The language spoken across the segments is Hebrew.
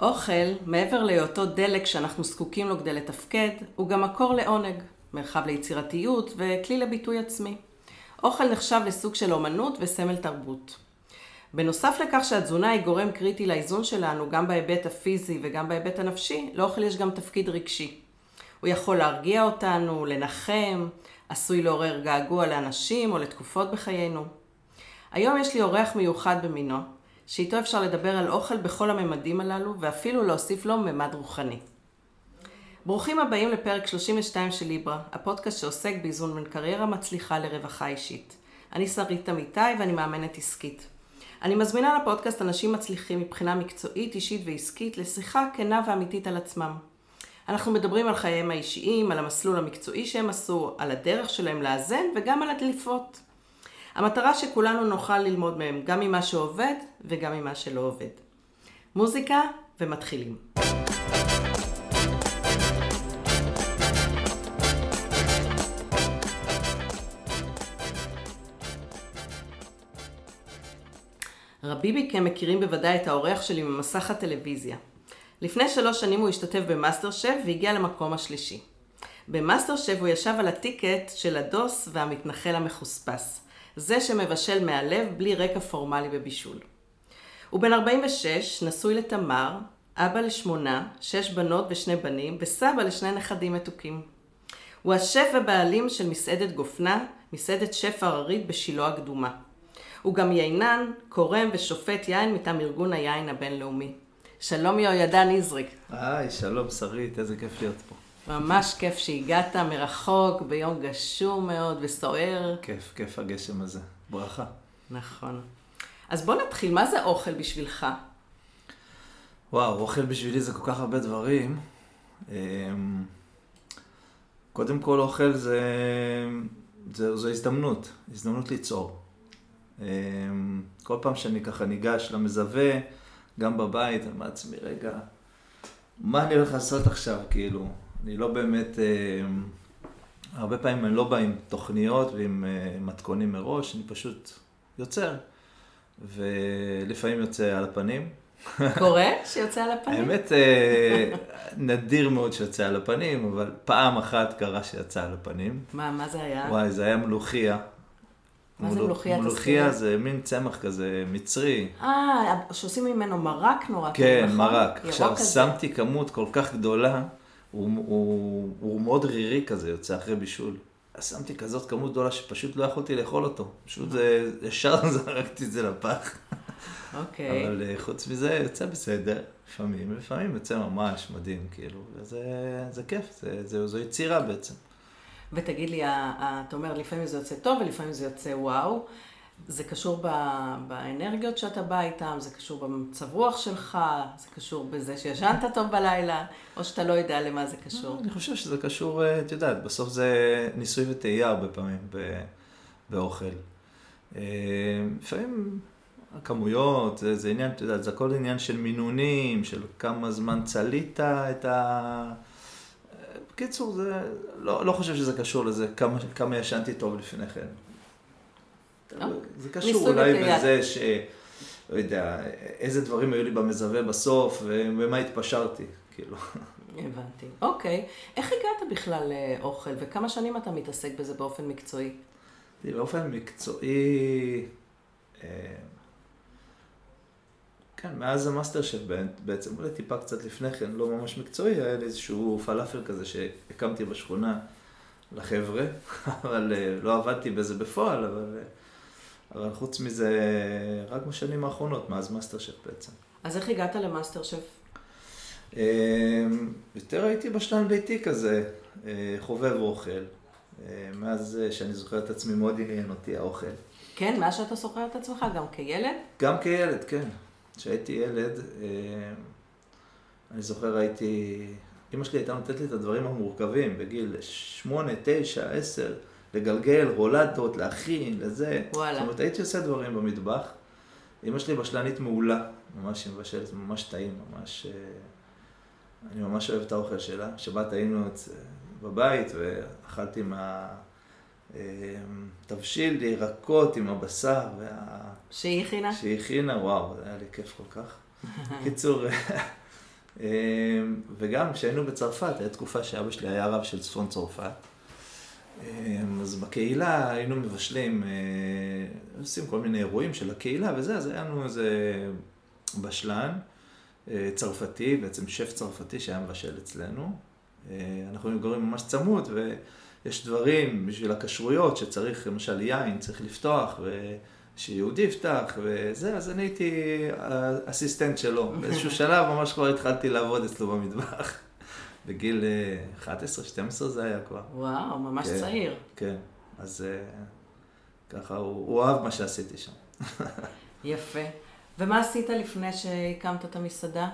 אוכל, מעבר להיותו דלק שאנחנו זקוקים לו כדי לתפקד, הוא גם מקור לעונג, מרחב ליצירתיות וכלי לביטוי עצמי. אוכל נחשב לסוג של אומנות וסמל תרבות. בנוסף לכך שהתזונה היא גורם קריטי לאיזון שלנו, גם בהיבט הפיזי וגם בהיבט הנפשי, לאוכל יש גם תפקיד רגשי. הוא יכול להרגיע אותנו, לנחם, עשוי לעורר געגוע לאנשים או לתקופות בחיינו. היום יש לי אורח מיוחד במינו, שאיתו אפשר לדבר על אוכל בכל הממדים הללו, ואפילו להוסיף לו ממד רוחני. ברוכים הבאים לפרק 32 של ליברה, הפודקאסט שעוסק באיזון בין קריירה מצליחה לרווחה אישית. אני שרית אמיתי ואני מאמנת עסקית. אני מזמינה לפודקאסט אנשים מצליחים מבחינה מקצועית, אישית ועסקית לשיחה כנה ואמיתית על עצמם. אנחנו מדברים על חייהם האישיים, על המסלול המקצועי שהם עשו, על הדרך שלהם לאזן וגם על הדליפות. המטרה שכולנו נוכל ללמוד מהם, גם ממה שעובד וגם ממה שלא עובד. מוזיקה ומתחילים. רבים מכם מכירים בוודאי את האורח שלי ממסך הטלוויזיה. לפני שלוש שנים הוא השתתף במאסטר שף והגיע למקום השלישי. במאסטר שף הוא ישב על הטיקט של הדוס והמתנחל המחוספס. זה שמבשל מהלב בלי רקע פורמלי בבישול. הוא בן 46, נשוי לתמר, אבא לשמונה, שש בנות ושני בנים, וסבא לשני נכדים מתוקים. הוא השף הבעלים של מסעדת גופנה, מסעדת שף הררית בשילה הקדומה. הוא גם יינן, קורם ושופט יין מטעם ארגון היין הבינלאומי. שלום יהוידע נזריק. היי, שלום שרית, איזה כיף להיות פה. ממש כיף שהגעת מרחוק, ביום גשום מאוד וסוער. כיף, כיף הגשם הזה. ברכה. נכון. אז בוא נתחיל, מה זה אוכל בשבילך? וואו, אוכל בשבילי זה כל כך הרבה דברים. אמ, קודם כל, אוכל זה, זה, זו הזדמנות, הזדמנות ליצור. אמ, כל פעם שאני ככה ניגש למזווה, גם בבית, אני אומר לעצמי, רגע, מה אני הולך לעשות עכשיו, כאילו? אני לא באמת, אה, הרבה פעמים אני לא בא עם תוכניות ועם אה, מתכונים מראש, אני פשוט יוצר. ולפעמים יוצא על הפנים. קורה שיוצא על הפנים? האמת, אה, נדיר מאוד שיוצא על הפנים, אבל פעם אחת קרה שיצא על הפנים. מה, מה זה היה? וואי, זה היה מלוכיה. מה זה מלוכיה? מלוכיה זה מין צמח כזה מצרי. אה, שעושים ממנו מרק נורא טוב, כן, נכון? מרק. עכשיו, כזה. שמתי כמות כל כך גדולה, הוא, הוא, הוא מאוד רירי כזה, יוצא אחרי בישול. אז שמתי כזאת כמות גדולה שפשוט לא יכולתי לאכול אותו. פשוט זה, ישר זרקתי את זה לפח. אוקיי. אבל אה, חוץ מזה, יוצא בסדר, לפעמים, לפעמים יוצא ממש מדהים, כאילו, וזה זה כיף, זה, זה, זו יצירה בעצם. ותגיד לי, אתה אומר, לפעמים זה יוצא טוב ולפעמים זה יוצא וואו. זה קשור באנרגיות שאתה בא איתן, זה קשור במצב רוח שלך, זה קשור בזה שישנת טוב בלילה, או שאתה לא יודע למה זה קשור. אני חושב שזה קשור, אה, את יודעת, בסוף זה ניסוי וטעייה הרבה פעמים באוכל. אה, לפעמים הכמויות, זה, זה עניין, את יודעת, זה הכל עניין של מינונים, של כמה זמן צלית את ה... בקיצור, זה, לא, לא חושב שזה קשור לזה, כמה, כמה ישנתי טוב לפני כן. לא. זה קשור אולי. בזה ש... לא יודע, איזה דברים היו לי במזווה בסוף, ומה התפשרתי, כאילו. הבנתי. אוקיי. איך הגעת בכלל לאוכל, וכמה שנים אתה מתעסק בזה באופן מקצועי? באופן מקצועי, אה, כן, מאז המאסטר שף בעצם, אולי טיפה קצת לפני כן, לא ממש מקצועי, היה לי איזשהו פלאפל כזה שהקמתי בשכונה לחבר'ה, אבל אה, לא עבדתי בזה בפועל, אבל, אה, אבל חוץ מזה, רק בשנים האחרונות, מאז מאסטר שף בעצם. אז איך הגעת למאסטר שף? אה, יותר הייתי בשלן ביתי כזה, אה, חובב אוכל. אה, מאז אה, שאני זוכר את עצמי מאוד עניין אותי האוכל. כן, מאז שאתה זוכר את עצמך, גם כילד? גם כילד, כן. כשהייתי ילד, אני זוכר הייתי, אמא שלי הייתה נותנת לי את הדברים המורכבים בגיל 8, 9, 10, לגלגל, רולדות, להכין, לזה. וואלה. זאת אומרת, הייתי עושה דברים במטבח. אמא שלי בשלנית מעולה, ממש היא מבשלת, ממש טעים, ממש... אה, אני ממש אוהב את האוכל שלה. שבת היינו אצ- בבית ואכלתי מה... אה, תבשיל ירקות עם הבשר וה... שהיא הכינה? שהיא הכינה, וואו, זה היה לי כיף כל כך. קיצור, וגם כשהיינו בצרפת, הייתה תקופה שאבא שלי היה רב של צפון צרפת. אז בקהילה היינו מבשלים, עושים כל מיני אירועים של הקהילה וזה, אז היה לנו איזה בשלן צרפתי, בעצם שף צרפתי שהיה מבשל אצלנו. אנחנו מתגוררים ממש צמוד, ויש דברים בשביל הכשרויות שצריך, למשל יין, צריך לפתוח, ושיהודי יפתח, וזה, אז אני הייתי האסיסטנט שלו. באיזשהו שלב ממש כבר התחלתי לעבוד אצלו במטבח. בגיל 11-12 זה היה כבר. וואו, ממש כן, צעיר. כן, אז ככה, הוא, הוא אהב מה שעשיתי שם. יפה. ומה עשית לפני שהקמת את המסעדה?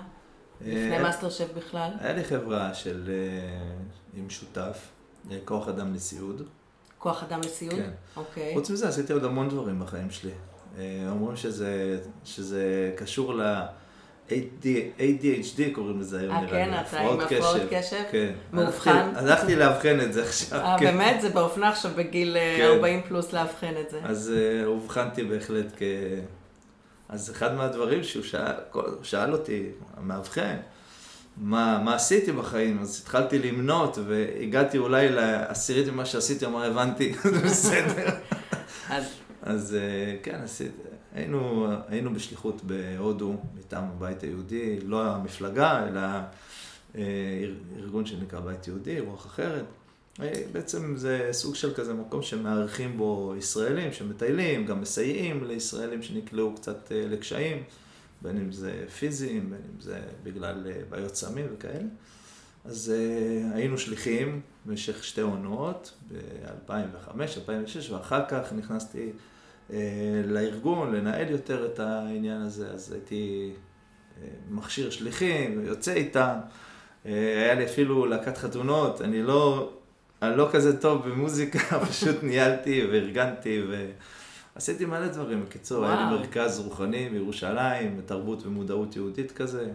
לפני מאסטר שף בכלל? היה לי חברה של, עם שותף, כוח אדם לסיעוד. כוח אדם לסיעוד? כן. אוקיי. חוץ מזה עשיתי עוד המון דברים בחיים שלי. אומרים שזה, שזה קשור ל... ADHD קוראים לזה היום, נראה לי. אה, כן, אתה עם הפרעות קשב? כן. מאובחן? הלכתי לאבחן את זה עכשיו. אה, כן. באמת? זה באופנה עכשיו בגיל כן. 40 פלוס לאבחן את זה. אז אובחנתי בהחלט כ... אז אחד מהדברים שהוא שאל, שאל אותי, המאבחן, מה, מה עשיתי בחיים, אז התחלתי למנות והגעתי אולי לעשירית ממה שעשיתי, אמר, הבנתי, זה בסדר. אז... אז כן, עשיתי, היינו, היינו בשליחות בהודו מטעם הבית היהודי, לא המפלגה, אלא ארגון שנקרא בית יהודי, רוח אחרת. בעצם זה סוג של כזה מקום שמארחים בו ישראלים שמטיילים, גם מסייעים לישראלים שנקלעו קצת לקשיים, בין אם זה פיזיים, בין אם זה בגלל בעיות סמים וכאלה. אז היינו שליחים במשך שתי עונות, ב-2005, 2006, ואחר כך נכנסתי לארגון, לנהל יותר את העניין הזה, אז הייתי מכשיר שליחים, יוצא איתם. היה לי אפילו להקת חתונות, אני לא... אני לא כזה טוב במוזיקה, פשוט ניהלתי וארגנתי ועשיתי מלא דברים. בקיצור, היה לי מרכז רוחני בירושלים, תרבות ומודעות יהודית כזה.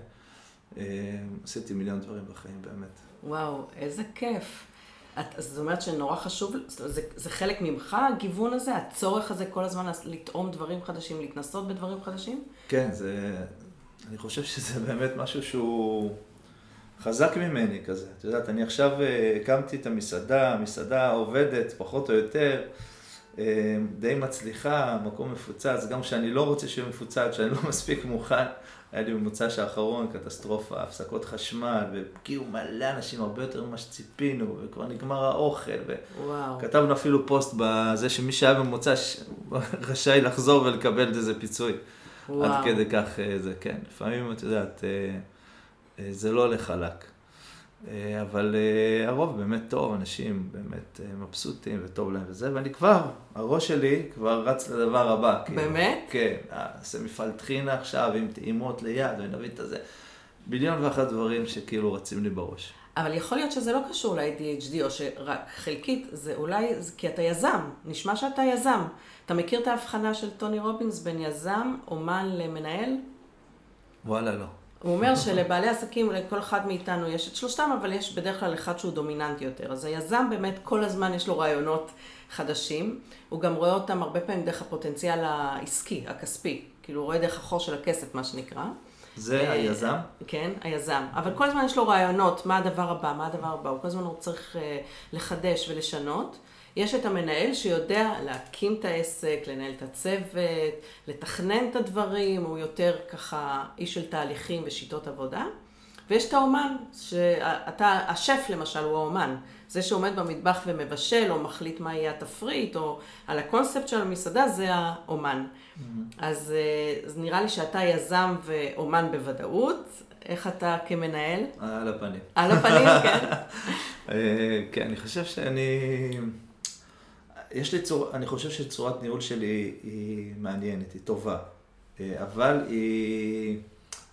עשיתי מיליון דברים בחיים, באמת. וואו, איזה כיף. את, זאת אומרת שנורא חשוב, זה, זה חלק ממך, הגיוון הזה, הצורך הזה כל הזמן לטעום דברים חדשים, להתנסות בדברים חדשים? כן, זה, אני חושב שזה באמת משהו שהוא... חזק ממני כזה. את יודעת, אני עכשיו הקמתי את המסעדה, המסעדה עובדת פחות או יותר, די מצליחה, מקום מפוצץ, גם כשאני לא רוצה שיהיה מפוצץ, כשאני לא מספיק מוכן. היה לי במוצ"ש האחרון קטסטרופה, הפסקות חשמל, והגיעו מלא אנשים, הרבה יותר ממה שציפינו, וכבר נגמר האוכל. וכתבנו אפילו פוסט בזה שמי שהיה במוצ"ש רשאי לחזור ולקבל איזה פיצוי. וואו. עד כדי כך זה, כן. לפעמים, את יודעת... זה לא הולך חלק. אבל הרוב באמת טוב, אנשים באמת מבסוטים וטוב להם וזה, ואני כבר, הראש שלי כבר רץ לדבר הבא. באמת? כן, נעשה מפעל טחינה עכשיו עם טעימות ליד, ונביא את הזה. מיליון ואחת דברים שכאילו רצים לי בראש. אבל יכול להיות שזה לא קשור ל-ADHD, או שרק חלקית, זה אולי, כי אתה יזם, נשמע שאתה יזם. אתה מכיר את ההבחנה של טוני רובינס בין יזם, אומן למנהל? וואלה, לא. הוא אומר שלבעלי עסקים, לכל אחד מאיתנו יש את שלושתם, אבל יש בדרך כלל אחד שהוא דומיננטי יותר. אז היזם באמת כל הזמן יש לו רעיונות חדשים. הוא גם רואה אותם הרבה פעמים דרך הפוטנציאל העסקי, הכספי. כאילו הוא רואה דרך החור של הכסף, מה שנקרא. זה היזם? כן, היזם. אבל כל הזמן יש לו רעיונות, מה הדבר הבא, מה הדבר הבא. הוא כל הזמן צריך לחדש ולשנות. יש את המנהל שיודע להקים את העסק, לנהל את הצוות, לתכנן את הדברים, הוא יותר ככה איש של תהליכים ושיטות עבודה. ויש את האומן, שאתה, השף למשל הוא האומן. זה שעומד במטבח ומבשל, או מחליט מה יהיה התפריט, או על הקונספט של המסעדה, זה האומן. Mm-hmm. אז, אז נראה לי שאתה יזם ואומן בוודאות. איך אתה כמנהל? על הפנים. על הפנים, כן. כן, אני חושב שאני... יש לי צורה, אני חושב שצורת ניהול שלי היא מעניינת, היא טובה, אבל היא,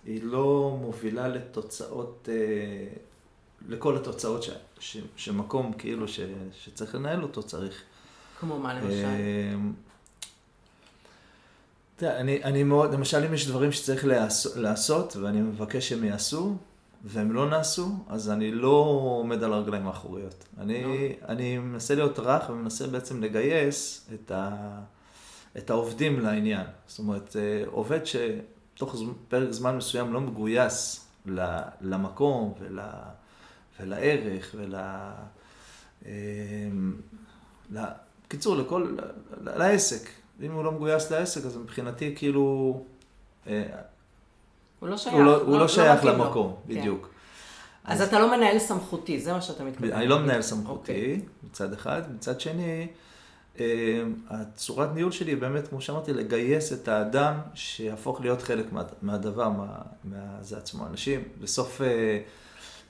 היא לא מובילה לתוצאות, לכל התוצאות ש, ש, שמקום כאילו ש, שצריך לנהל אותו צריך. כמו מה למשל? תראה, אני, אני מאוד, למשל אם יש דברים שצריך לעשות ואני מבקש שהם יעשו, והם לא נעשו, אז אני לא עומד על הרגליים האחוריות. אני, no. אני מנסה להיות רך ומנסה בעצם לגייס את, ה, את העובדים לעניין. זאת אומרת, עובד שתוך פרק זמן מסוים לא מגויס למקום ול, ולערך ול... בקיצור, לכל, לעסק. אם הוא לא מגויס לעסק, אז מבחינתי כאילו... הוא לא שייך. הוא לא, הוא לא, לא שייך לא למקום, כן. בדיוק. אז, אז אתה לא מנהל סמכותי, זה מה שאתה מתכוון. אני לא מנהל סמכותי, okay. אוקיי. מצד אחד. מצד שני, אה, הצורת ניהול שלי היא באמת, כמו שאמרתי, לגייס את האדם שיהפוך להיות חלק מה, מהדבר, מה, מהזה עצמו. אנשים, בסוף, אה,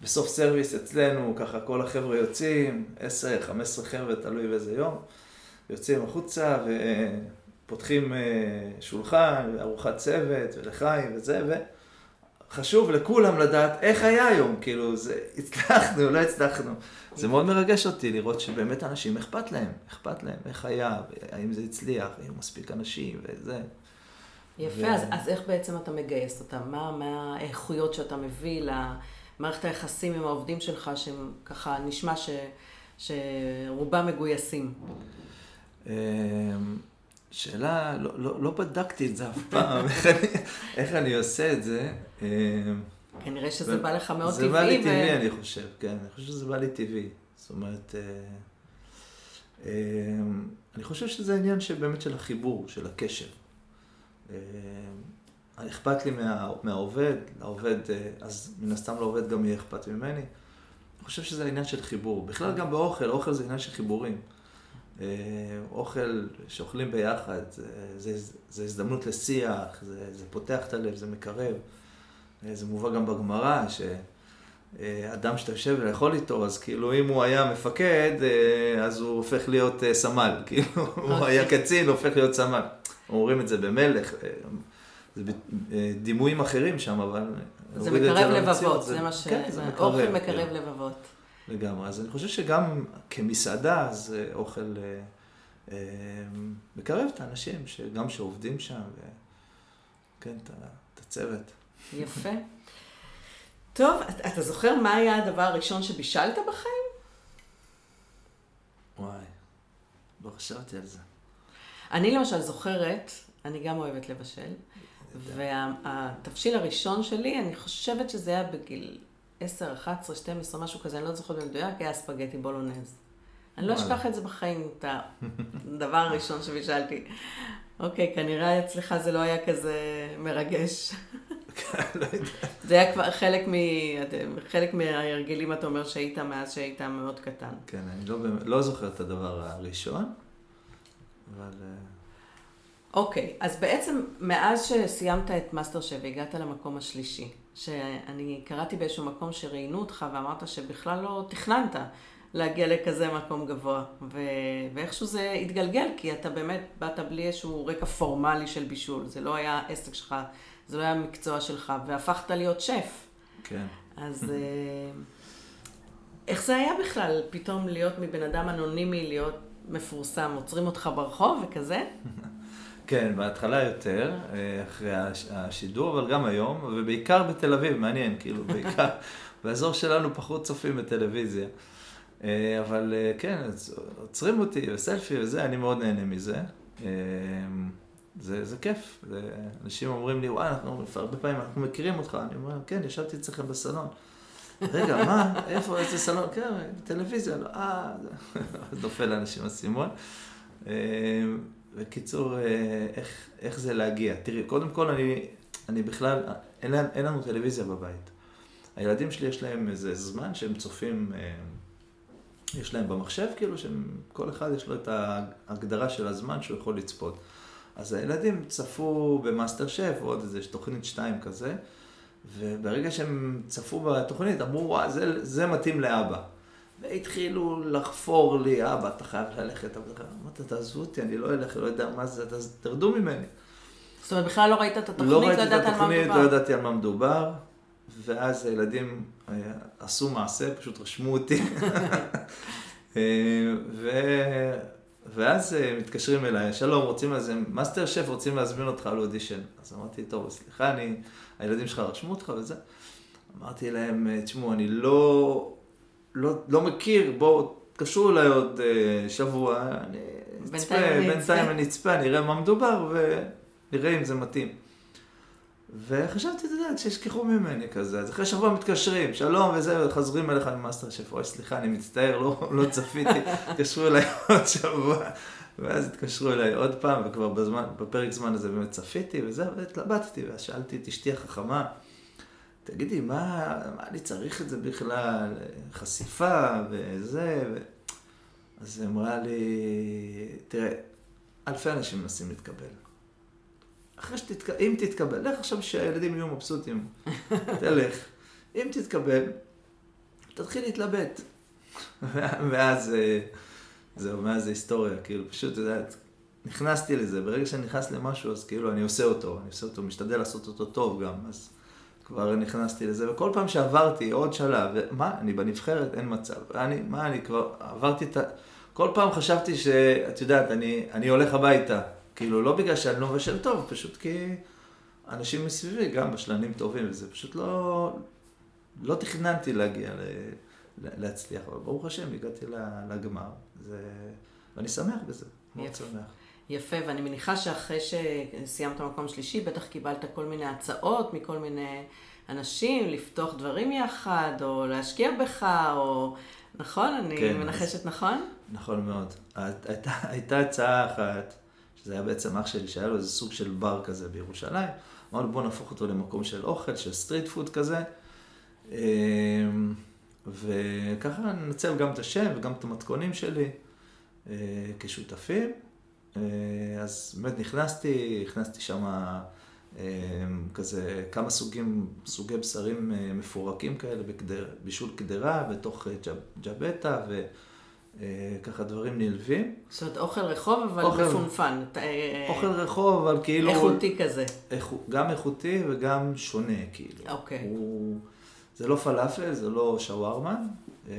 בסוף סרוויס אצלנו, ככה כל החבר'ה יוצאים, 10, 15 חבר'ה, תלוי באיזה יום, יוצאים החוצה ופותחים אה, שולחן, ארוחת צוות, ולחיים וזה, ו... חשוב לכולם לדעת איך היה היום, כאילו, זה, הצלחנו, לא הצלחנו. זה מאוד מרגש אותי לראות שבאמת אנשים אכפת להם, אכפת להם, איך היה, האם זה הצליח, היו מספיק אנשים וזה. יפה, ו... אז, אז איך בעצם אתה מגייס אותם? מה, מה האיכויות שאתה מביא למערכת היחסים עם העובדים שלך, שהם ככה נשמע ש, שרובם מגויסים? אמ, שאלה, לא, לא, לא בדקתי את זה אף פעם, איך, אני, איך אני עושה את זה. אמ, כנראה שזה בא לך מאוד זה טבעי. זה בא לי טבעי, ו... אני חושב, כן, אני חושב שזה בא לי טבעי. זאת אומרת, אה, אה, אני חושב שזה עניין שבאמת של החיבור, של הקשר. אה, אכפת לי מה, מהעובד, לעובד, אז מן הסתם לעובד גם יהיה אכפת ממני. אני חושב שזה עניין של חיבור. בכלל גם באוכל, אוכל זה עניין של חיבורים. אוכל שאוכלים ביחד, זה, זה, זה הזדמנות לשיח, זה, זה פותח את הלב, זה מקרב. זה מובא גם בגמרא, שאדם שאתה יושב לאכול איתו, אז כאילו אם הוא היה מפקד, אה, אז הוא הופך להיות אה, סמל. כאילו. הוא היה אוקיי. קצין, הופך להיות סמל. אומרים את זה במלך, אה, זה דימויים אחרים שם, אבל... זה מקרב לבבות, זה, מה ש... כן, זה מקרב, אוכל מקרב כן. לבבות. לגמרי. אז אני חושב שגם כמסעדה, זה אוכל אה, מקרב את האנשים, גם שעובדים שם, וכן, את הצוות. יפה. טוב, אתה זוכר מה היה הדבר הראשון שבישלת בחיים? וואי, לא חשבתי על זה. אני למשל זוכרת, אני גם אוהבת לבשל, והתבשיל הראשון שלי, אני חושבת שזה היה בגיל 10, 11, 12, משהו כזה, אני לא זוכרת במדויק, היה ספגטי בולונז. אני לא אשכח את זה בחיים, את הדבר הראשון שבישלתי. אוקיי, כנראה אצלך זה לא היה כזה מרגש. לא זה היה כבר חלק, מ... חלק מההרגלים, אתה אומר, שהיית מאז שהיית מאוד קטן. כן, אני לא, לא זוכר את הדבר הראשון, אבל... אה, אוקיי, אז בעצם מאז שסיימת את מאסטר שף והגעת למקום השלישי, שאני קראתי באיזשהו מקום שראיינו אותך ואמרת שבכלל לא תכננת להגיע לכזה מקום גבוה, ו... ואיכשהו זה התגלגל, כי אתה באמת באת בלי איזשהו רקע פורמלי של בישול, זה לא היה עסק שלך זה לא היה המקצוע שלך, והפכת להיות שף. כן. אז אה, איך זה היה בכלל, פתאום להיות מבן אדם אנונימי, להיות מפורסם, עוצרים אותך ברחוב וכזה? כן, בהתחלה יותר, אה, אחרי השידור, אבל גם היום, ובעיקר בתל אביב, מעניין, כאילו, בעיקר, באזור שלנו פחות צופים בטלוויזיה. אה, אבל כן, עוצרים אותי בסלפי וזה, אני מאוד נהנה מזה. זה, זה כיף. זה, אנשים אומרים לי, וואי, אנחנו הרבה פעמים, אנחנו מכירים אותך. אני אומר, כן, ישבתי אצלכם בסלון. רגע, מה? איפה, איזה סלון? כן, טלוויזיה. לא, אה, נופל לאנשים אסימון. בקיצור, אה, איך, איך זה להגיע? תראי, קודם כל, אני, אני בכלל, אין, אין לנו טלוויזיה בבית. הילדים שלי, יש להם איזה זמן שהם צופים, אה, יש להם במחשב, כאילו, שכל אחד יש לו את ההגדרה של הזמן שהוא יכול לצפות. אז הילדים צפו במאסטר שף, עוד איזה תוכנית שתיים כזה, וברגע שהם צפו בתוכנית, אמרו, וואי, זה, זה מתאים לאבא. והתחילו לחפור לי, אבא, אתה חייב ללכת. אמרתי, תעזבו אותי, אני לא אלך, לא יודע מה זה, אז תרדו ממני. זאת אומרת, בכלל לא ראית את התוכנית, לא ראיתי את התוכנית, לא ידעתי על מה מדובר, ואז הילדים אה, עשו מעשה, פשוט רשמו אותי. אה, ו... ואז אה, מתקשרים אליי, שלום, רוצים לזה, מאסטר שף, רוצים להזמין אותך על אודישן. אז אמרתי, טוב, סליחה, אני, הילדים שלך רשמו אותך וזה. אמרתי להם, אה, תשמעו, אני לא, לא, לא מכיר, בואו, תקשרו אליי עוד אה, שבוע, אני אצפה, בינתיים אני אצפה, נראה מה מדובר ונראה אם זה מתאים. וחשבתי, אתה יודע, שישכחו ממני כזה. אז אחרי שבוע מתקשרים, שלום וזה, חוזרים אליך ממאסטר שף, אוי, סליחה, אני מצטער, לא, לא צפיתי, התקשרו אליי עוד שבוע. ואז התקשרו אליי עוד פעם, וכבר בזמן, בפרק זמן הזה באמת צפיתי וזה, והתלבטתי, ואז שאלתי את אשתי החכמה, תגידי, מה, מה אני צריך את זה בכלל? חשיפה וזה, ו... אז היא אמרה לי, תראה, אלפי אנשים מנסים להתקבל. אחרי שתתקבל, אם תתקבל, לך עכשיו שהילדים יהיו מבסוטים, תלך. אם תתקבל, תתחיל להתלבט. ואז, אה, זהו, מאז זה היסטוריה, כאילו, פשוט, את יודעת, נכנסתי לזה, ברגע שאני נכנס למשהו, אז כאילו, אני עושה אותו, אני עושה אותו, משתדל לעשות אותו טוב גם, אז כבר נכנסתי לזה, וכל פעם שעברתי עוד שלב, מה, אני בנבחרת, אין מצב, אני, מה, אני כבר עברתי את ה... כל פעם חשבתי שאת יודעת, אני, אני הולך הביתה. כאילו, לא בגלל שאני לא מבשל טוב, פשוט כי אנשים מסביבי, גם בשלנים טובים, וזה פשוט לא... לא תכננתי להגיע ל... להצליח, אבל ברוך השם, הגעתי לגמר, זה... ואני שמח בזה, מאוד שמח. יפה, ואני מניחה שאחרי שסיימת מקום שלישי, בטח קיבלת כל מיני הצעות מכל מיני אנשים, לפתוח דברים יחד, או להשקיע בך, או... נכון? אני כן, מנחשת אז... נכון? נכון מאוד. הייתה, הייתה הצעה אחת, שזה היה בעצם אח שלי, שהיה לו איזה סוג של בר כזה בירושלים. אמרנו בוא נהפוך אותו למקום של אוכל, של street food כזה. אמ, וככה ננצל גם את השם וגם את המתכונים שלי אה, כשותפים. אה, אז באמת נכנסתי, הכנסתי שם אה, כזה כמה סוגים, סוגי בשרים מפורקים כאלה בקדר, בישול קדרה בתוך ג'בטה. אה, ככה דברים נלווים. זאת אומרת, אוכל רחוב, אבל אוכל, מפונפן. אה, אוכל רחוב, אבל כאילו... איכותי כזה. איכו, גם איכותי וגם שונה, כאילו. אוקיי. הוא, זה לא פלאפל, זה לא שווארמה, אה,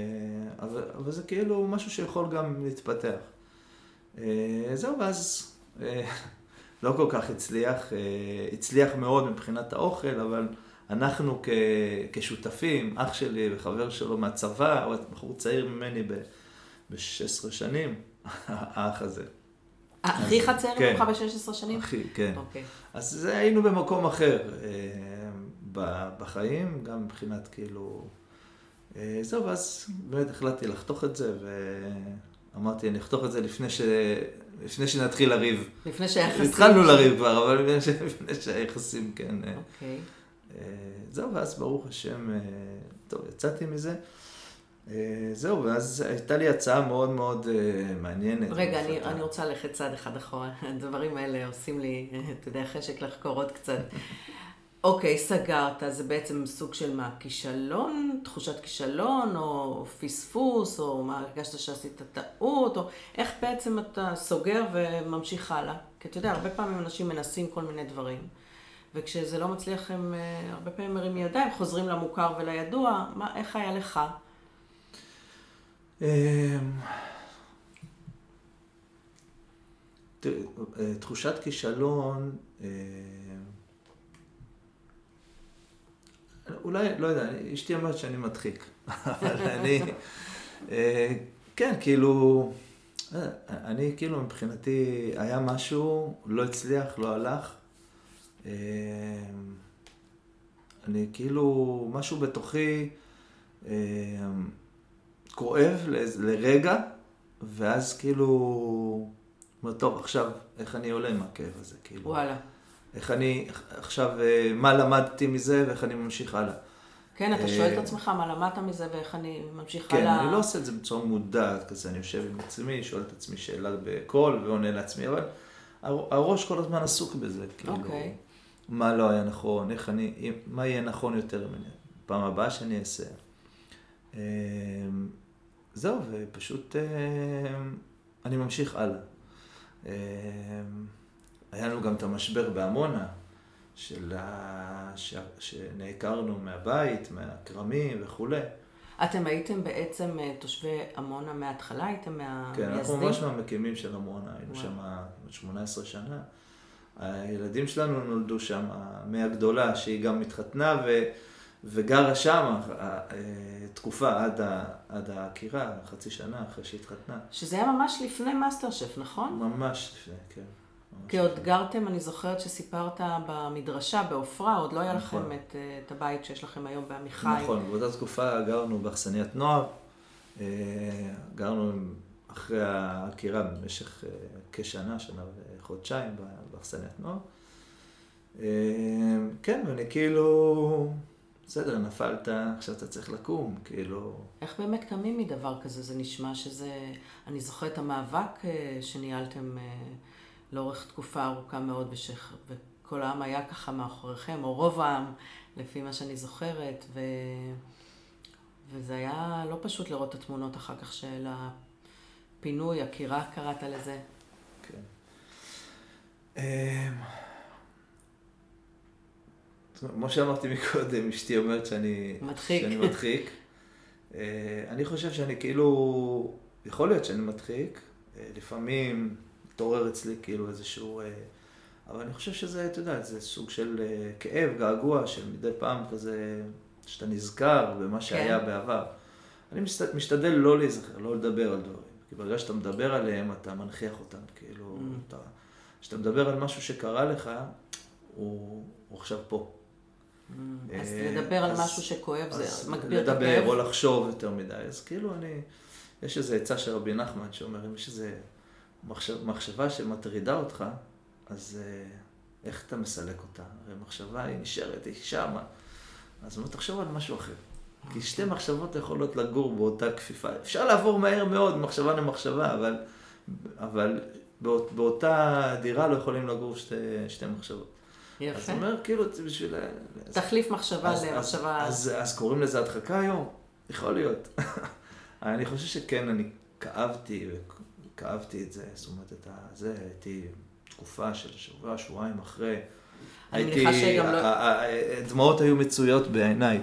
אבל, אבל זה כאילו משהו שיכול גם להתפתח. זהו, ואז לא כל כך הצליח, הצליח מאוד מבחינת האוכל, אבל אנחנו כ, כשותפים, אח שלי וחבר שלו מהצבא, הוא בחור צעיר ממני ב... ב-16 שנים, האח הזה. הכי חצר כן. ממך ב-16 שנים? הכי, כן. אוקיי. אז זה היינו במקום אחר אה, בחיים, גם מבחינת כאילו... אה, זהו, ואז באמת החלטתי לחתוך את זה, ואמרתי, אני אחתוך את זה לפני, ש... לפני שנתחיל לריב. לפני שהיחסים... התחלנו לריב כבר, אבל לפני שהיחסים, כן. אוקיי. זהו, ואז ברוך השם, טוב, יצאתי מזה. אה, זהו, ואז הייתה לי הצעה מאוד מאוד אה, מעניינת. רגע, אני, אני רוצה ללכת צעד אחד אחורה. הדברים האלה עושים לי, אתה יודע, חשק לחקור עוד קצת. אוקיי, סגרת, זה בעצם סוג של מה, כישלון, תחושת כישלון, או פספוס, או מה, הרגשת שעשית טעות, או איך בעצם אתה סוגר וממשיך הלאה? כי אתה יודע, הרבה פעמים אנשים מנסים כל מיני דברים, וכשזה לא מצליח הם אה, הרבה פעמים מרימים ידיים, חוזרים למוכר ולידוע, מה, איך היה לך? אמ, תחושת כישלון, אמ, אולי, לא יודע, אשתי אומרת שאני מדחיק, אבל אני, אה, כן, כאילו, אה, אני כאילו מבחינתי, היה משהו, לא הצליח, לא הלך. אמ, אני כאילו, משהו בתוכי, כואב לרגע, ואז כאילו, טוב, עכשיו, איך אני עולה עם הכאב הזה, כאילו. וואלה. איך אני, עכשיו, אה, מה למדתי מזה ואיך אני ממשיך הלאה. כן, אתה שואל את אה, עצמך מה למדת מזה ואיך אני ממשיך כן, הלאה. כן, אני לא עושה את זה בצורה מודעת, כזה, אני יושב עם עצמי, שואל את עצמי שאלה בקול ועונה לעצמי, אבל הראש כל הזמן עסוק בזה, כאילו, okay. אוקיי. מה לא היה נכון, איך אני, מה יהיה נכון יותר ממני, פעם הבאה שאני אעשה. אמ, זהו, ופשוט אה, אני ממשיך הלאה. אה, היה לנו גם את המשבר בעמונה, של ה... ש... שנעקרנו מהבית, מהכרמים וכולי. אתם הייתם בעצם אה, תושבי עמונה מההתחלה? הייתם מהמייסדים? כן, אנחנו ממש מהמקימים של עמונה, היינו שם 18 שנה. הילדים שלנו נולדו שם מהגדולה, שהיא גם התחתנה, ו... וגרה שם אה, תקופה עד, ה, עד העקירה, חצי שנה אחרי שהתחתנה. שזה היה ממש לפני מאסטר שף, נכון? ממש לפני, כן. כי עוד גרתם, אני זוכרת שסיפרת במדרשה, בעופרה, עוד לא היה נכון. לכם את, אה, את הבית שיש לכם היום בעמיחי. נכון, באותה תקופה גרנו באכסניית נוער, אה, גרנו אחרי העקירה במשך אה, כשנה, שנה וחודשיים באכסניית נוער. כן, ואני כאילו, בסדר, נפלת, עכשיו אתה צריך לקום, כאילו... איך באמת קמים מדבר כזה? זה נשמע שזה... אני זוכרת את המאבק שניהלתם לאורך תקופה ארוכה מאוד, ושך... וכל העם היה ככה מאחוריכם, או רוב העם, לפי מה שאני זוכרת, ו... וזה היה לא פשוט לראות את התמונות אחר כך של הפינוי, עקירה קראת לזה. כן. אמ, כמו שאמרתי מקודם, אשתי אומרת שאני... מדחיק. שאני מדחיק. אה, אני חושב שאני כאילו, יכול להיות שאני מדחיק, אה, לפעמים מתעורר אצלי כאילו איזשהו... אה, אבל אני חושב שזה, אתה יודע, זה סוג של כאב, געגוע, של מדי פעם כזה, שאתה נזכר במה שהיה כן. בעבר. אני משת- משתדל לא להיזכר, לא לדבר על דברים. כי ברגע שאתה מדבר עליהם, אתה מנכיח אותם. כאילו, Mm. אתה... כשאתה מדבר על משהו שקרה לך, הוא, הוא עכשיו פה. אז אה, לדבר על משהו שכואב זה מגביר את לדבר הכאב. או לחשוב יותר מדי. אז כאילו אני, יש איזו עצה של רבי נחמן שאומר, אם יש איזו מחשב, מחשבה שמטרידה אותך, אז אה, איך אתה מסלק אותה? הרי מחשבה היא נשארת, היא שמה. אז בוא תחשוב על משהו אחר. כי שתי מחשבות יכולות לגור באותה כפיפה. אפשר לעבור מהר מאוד ממחשבה למחשבה, אבל, אבל באות, באותה דירה לא יכולים לגור שתי, שתי מחשבות. אז יפה. הוא אומר, כאילו, זה בשביל... תחליף מחשבה אז, למחשבה... אז, אז, אז קוראים לזה הדחקה היום? יכול להיות. אני חושב שכן, אני כאבתי, וכאבתי את זה, זאת אומרת, את זה, הייתי תקופה של שבוע, שבועיים אחרי. שגם לא- ה- ה- ה- דמעות היו מצויות בעיניי,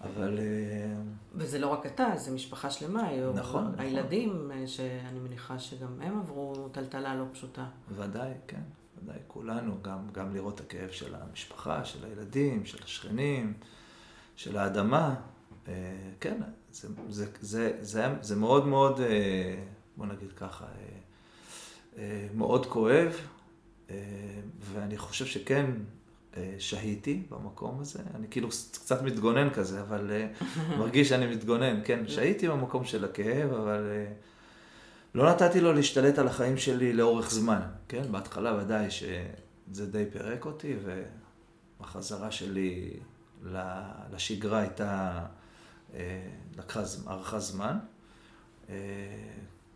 אבל... אה, וזה לא רק אתה, זה משפחה שלמה, היו נכון, נכון. הילדים, אה, שאני מניחה שגם הם עברו טלטלה לא פשוטה. ודאי, כן, ודאי, כולנו, גם, גם לראות את הכאב של המשפחה, של הילדים, של השכנים, של האדמה. אה, כן, זה, זה, זה, זה, זה מאוד מאוד, בוא נגיד ככה, אה, אה, מאוד כואב, אה, ואני חושב שכן שהיתי במקום הזה. אני כאילו קצת מתגונן כזה, אבל מרגיש שאני מתגונן, כן, שהיתי במקום של הכאב, אבל... לא נתתי לו להשתלט על החיים שלי לאורך זמן, כן? בהתחלה ודאי שזה די פירק אותי, והחזרה שלי לשגרה הייתה, לקחה, ארכה זמן,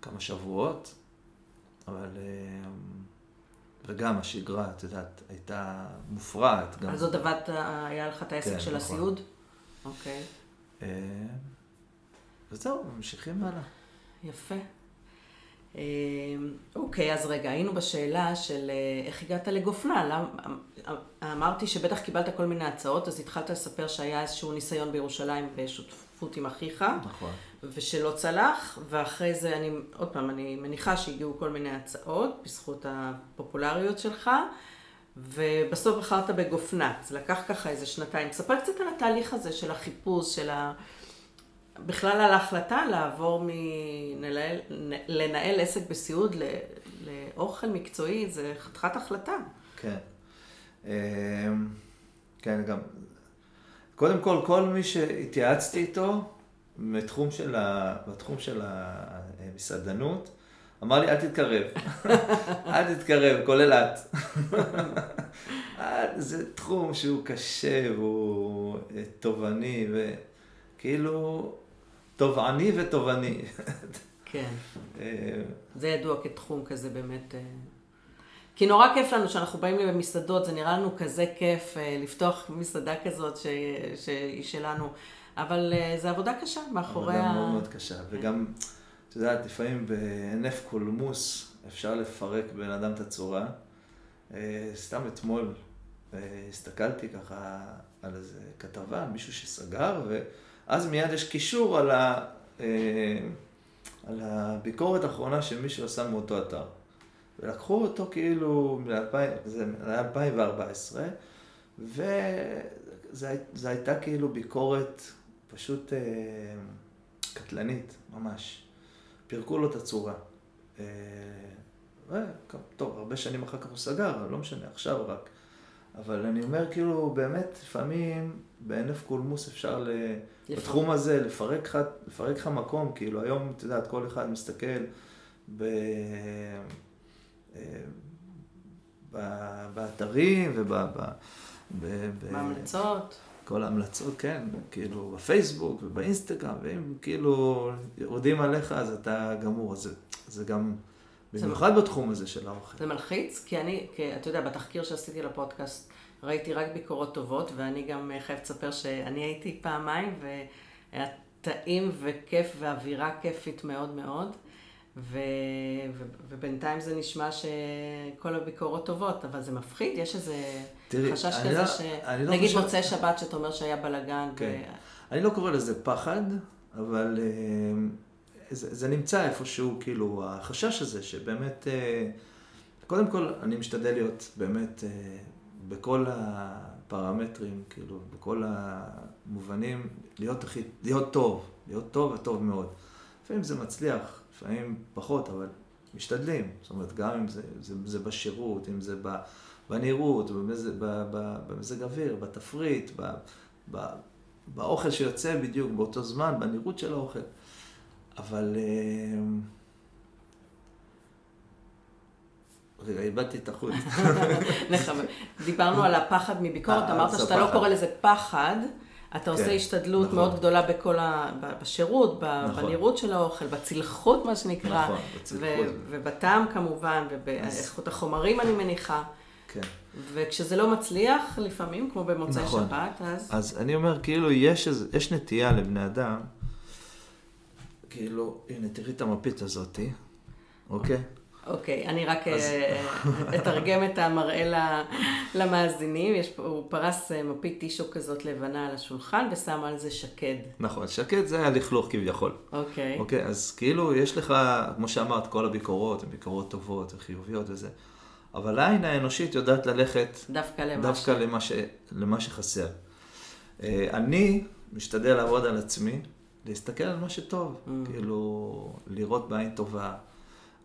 כמה שבועות, אבל... אה, וגם השגרה, את יודעת, הייתה מופרעת. גם. אז עוד עבדת, היה לך את העסק כן, של נכון. הסיעוד? אוקיי, אה, וזהו, ממשיכים הלאה. יפה. אה, אוקיי, אז רגע, היינו בשאלה של אה, איך הגעת לגופנה. למ- אמרתי שבטח קיבלת כל מיני הצעות, אז התחלת לספר שהיה איזשהו ניסיון בירושלים בשותפות עם אחיך. נכון. ושלא צלח, ואחרי זה אני, עוד פעם, אני מניחה שהגיעו כל מיני הצעות בזכות הפופולריות שלך, ובסוף בחרת בגופנה. זה לקח ככה איזה שנתיים. תספר קצת על התהליך הזה של החיפוש, של ה... בכלל על ההחלטה לעבור מלנהל לנהל עסק בסיעוד ל- לאוכל מקצועי, זה חתיכת החלטה. כן. אמ, כן, גם... קודם כל, כל מי שהתייעצתי איתו בתחום של, ה... בתחום של המסעדנות, אמר לי, אל תתקרב. אל תתקרב, כולל את. זה תחום שהוא קשה והוא אה, תובעני, וכאילו, תובעני ותובעני. כן. אה, זה ידוע כתחום כזה באמת. כי נורא כיף לנו שאנחנו באים למסעדות, זה נראה לנו כזה כיף אה, לפתוח מסעדה כזאת ש... שהיא שלנו, אבל אה, זה עבודה קשה מאחורי עבודה ה... מאוד מאוד קשה, וגם, את יודעת, לפעמים בהינף קולמוס אפשר לפרק בן אדם את הצורה. אה, סתם אתמול הסתכלתי ככה על איזה כתבה, מישהו שסגר, ואז מיד יש קישור על, ה, על הביקורת האחרונה שמישהו עשה מאותו אתר. ולקחו אותו כאילו, מ-2000 זה היה 2014, וזו הייתה כאילו ביקורת פשוט אה, קטלנית, ממש. פירקו לו את הצורה. אה, טוב, הרבה שנים אחר כך הוא סגר, לא משנה, עכשיו רק. אבל אני אומר, כאילו, באמת, לפעמים בהינף קולמוס אפשר ל... בתחום הזה לפרק לך, לפרק לך מקום, כאילו, היום, את יודעת, כל אחד מסתכל ב... אה, באתרים וב... בהמלצות. כל ההמלצות, כן, כאילו בפייסבוק ובאינסטגרם, ואם כאילו יורדים עליך אז אתה גמור, אז זה, זה גם, במיוחד בתחום הזה של האוכל. זה מלחיץ, כי אני, כי, אתה יודע, בתחקיר שעשיתי לפודקאסט, ראיתי רק ביקורות טובות, ואני גם חייבת לספר שאני הייתי פעמיים, והיה טעים וכיף ואווירה כיפית מאוד מאוד. ו... ו... ובינתיים זה נשמע שכל הביקורות טובות, אבל זה מפחיד, יש איזה תראי, חשש כזה לא, ש... לא נגיד חושב... מוצאי שבת שאתה אומר שהיה בלאגן. כן. ו... אני לא קורא לזה פחד, אבל אה, זה, זה נמצא איפשהו, כאילו, החשש הזה שבאמת, אה, קודם כל, אני משתדל להיות באמת אה, בכל הפרמטרים, כאילו, בכל המובנים, להיות, הכי, להיות טוב, להיות טוב וטוב מאוד. לפעמים זה מצליח, לפעמים פחות, אבל משתדלים. זאת אומרת, גם אם זה, זה, זה בשירות, אם זה בנראות, במזג אוויר, בתפריט, ב, ב, באוכל שיוצא בדיוק באותו זמן, בנראות של האוכל. אבל... אה, רגע, איבדתי את החוט. דיברנו על הפחד מביקורת, אה, אמרת שאתה לא קורא לזה פחד. אתה עושה כן, השתדלות נכון. מאוד גדולה בכל ה... בשירות, נכון. בנראות של האוכל, בצלחות, מה שנקרא. נכון, בצלחות. ובטעם כמובן, ובאיכות אז... החומרים, אני מניחה. כן. וכשזה לא מצליח, לפעמים, כמו במוצאי נכון. שבת, אז... אז אני אומר, כאילו, יש, יש נטייה לבני אדם, כאילו, הנה, תראי את המפית הזאתי, אוקיי? אוקיי, אני רק אה, אתרגם את המראה למאזינים. יש הוא פרס אה, מפית טישו כזאת לבנה על השולחן ושם על זה שקד. נכון, שקד זה הלכלוך כביכול. אוקיי. אוקיי, אז כאילו יש לך, כמו שאמרת, כל הביקורות הן ביקורות טובות וחיוביות וזה. אבל העין האנושית יודעת ללכת דווקא למה, דווקא ש... למה, ש... למה שחסר. אה, אני משתדל לעבוד על עצמי, להסתכל על מה שטוב, mm. כאילו, לראות בעין טובה.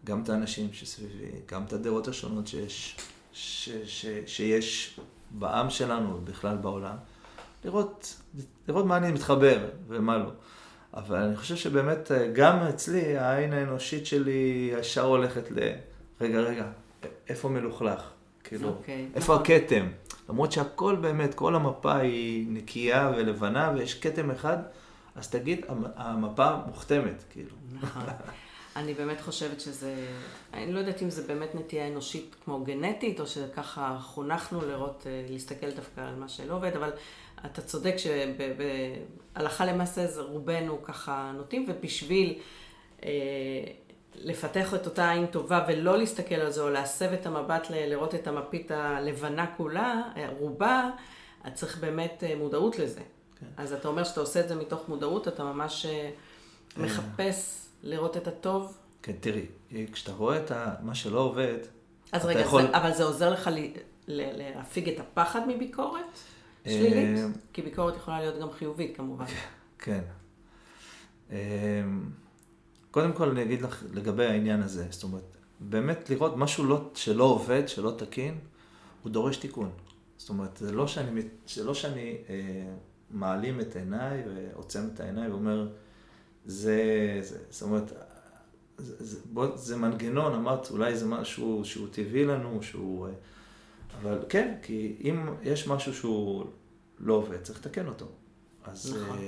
גם את האנשים שסביבי, גם את הדעות השונות שיש, ש, ש, שיש בעם שלנו ובכלל בעולם, לראות, לראות מה אני מתחבר ומה לא. אבל אני חושב שבאמת גם אצלי העין האנושית שלי ישר הולכת ל... רגע, רגע, איפה מלוכלך? כאילו, okay, אוקיי, איפה נכון. הכתם? למרות שהכל באמת, כל המפה היא נקייה ולבנה ויש כתם אחד, אז תגיד, המפה מוכתמת, כאילו. נכון. אני באמת חושבת שזה, אני לא יודעת אם זה באמת נטייה אנושית כמו גנטית, או שככה חונכנו לראות, אה, להסתכל דווקא על מה שלא עובד, אבל אתה צודק שהלכה למעשה זה רובנו ככה נוטים, ובשביל אה, לפתח את אותה עין טובה ולא להסתכל על זה, או להסב את המבט ל- לראות את המפית הלבנה כולה, אה, רובה, אז צריך באמת אה, מודעות לזה. כן. אז אתה אומר שאתה עושה את זה מתוך מודעות, אתה ממש מחפש... לראות את הטוב? כן, תראי, כשאתה רואה את מה שלא עובד, אז רגע, יכול... זה, אבל זה עוזר לך ל, ל, להפיג את הפחד מביקורת שלילית? אה, כי ביקורת יכולה להיות גם חיובית כמובן. כן. אה, קודם כל אני אגיד לך לגבי העניין הזה, זאת אומרת, באמת לראות משהו לא, שלא עובד, שלא תקין, הוא דורש תיקון. זאת אומרת, זה לא שאני, זה לא שאני אה, מעלים את עיניי ועוצם את העיניים ואומר, זה, זה, זאת אומרת, זה, זה, בוא, זה מנגנון, אמרת, אולי זה משהו שהוא טבעי לנו, שהוא... אבל כן, כי אם יש משהו שהוא לא עובד, צריך לתקן אותו. אז נכון. uh,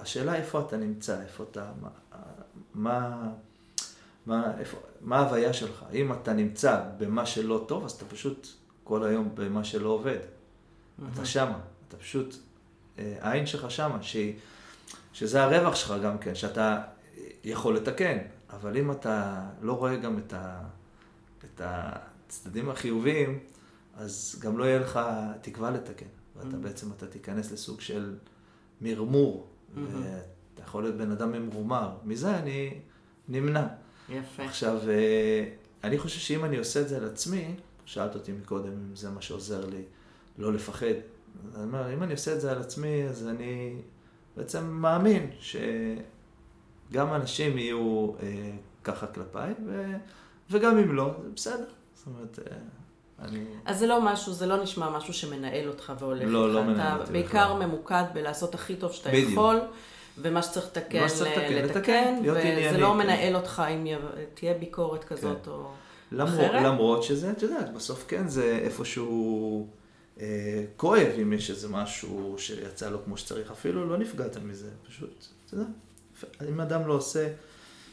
השאלה איפה אתה נמצא, איפה אתה, מה, מה, מה, איפה, מה ההוויה שלך. אם אתה נמצא במה שלא טוב, אז אתה פשוט כל היום במה שלא עובד. Mm-hmm. אתה שמה, אתה פשוט, uh, העין שלך שמה, שהיא... שזה הרווח שלך גם כן, שאתה יכול לתקן, אבל אם אתה לא רואה גם את, ה, את הצדדים החיוביים, אז גם לא יהיה לך תקווה לתקן. ואתה mm-hmm. בעצם, אתה תיכנס לסוג של מרמור, mm-hmm. ואתה יכול להיות בן אדם ממורמר. מזה אני נמנע. יפה. עכשיו, אה, אני חושב שאם אני עושה את זה על עצמי, שאלת אותי מקודם אם זה מה שעוזר לי לא לפחד. אני אומר, אם אני עושה את זה על עצמי, אז אני בעצם מאמין שגם אנשים יהיו אה, ככה כלפיי, ו... וגם אם לא, זה בסדר. זאת אומרת, אה, אני... אז זה לא משהו, זה לא נשמע משהו שמנהל אותך והולך לא, איתך. לא מנהל אתה אותי בעיקר בכלל. ממוקד בלעשות הכי טוב שאתה בדיוק. יכול, ומה שצריך לתקן, לתקן, לתקן, לתקן, וזה לא כן. מנהל אותך אם י- תהיה ביקורת כזאת או למרות, אחרת. למרות שזה, את יודעת, בסוף כן זה איפשהו כואב אם יש איזה משהו שיצא לו כמו שצריך, אפילו לא נפגעת מזה, פשוט, אתה יודע, אם אדם לא עושה,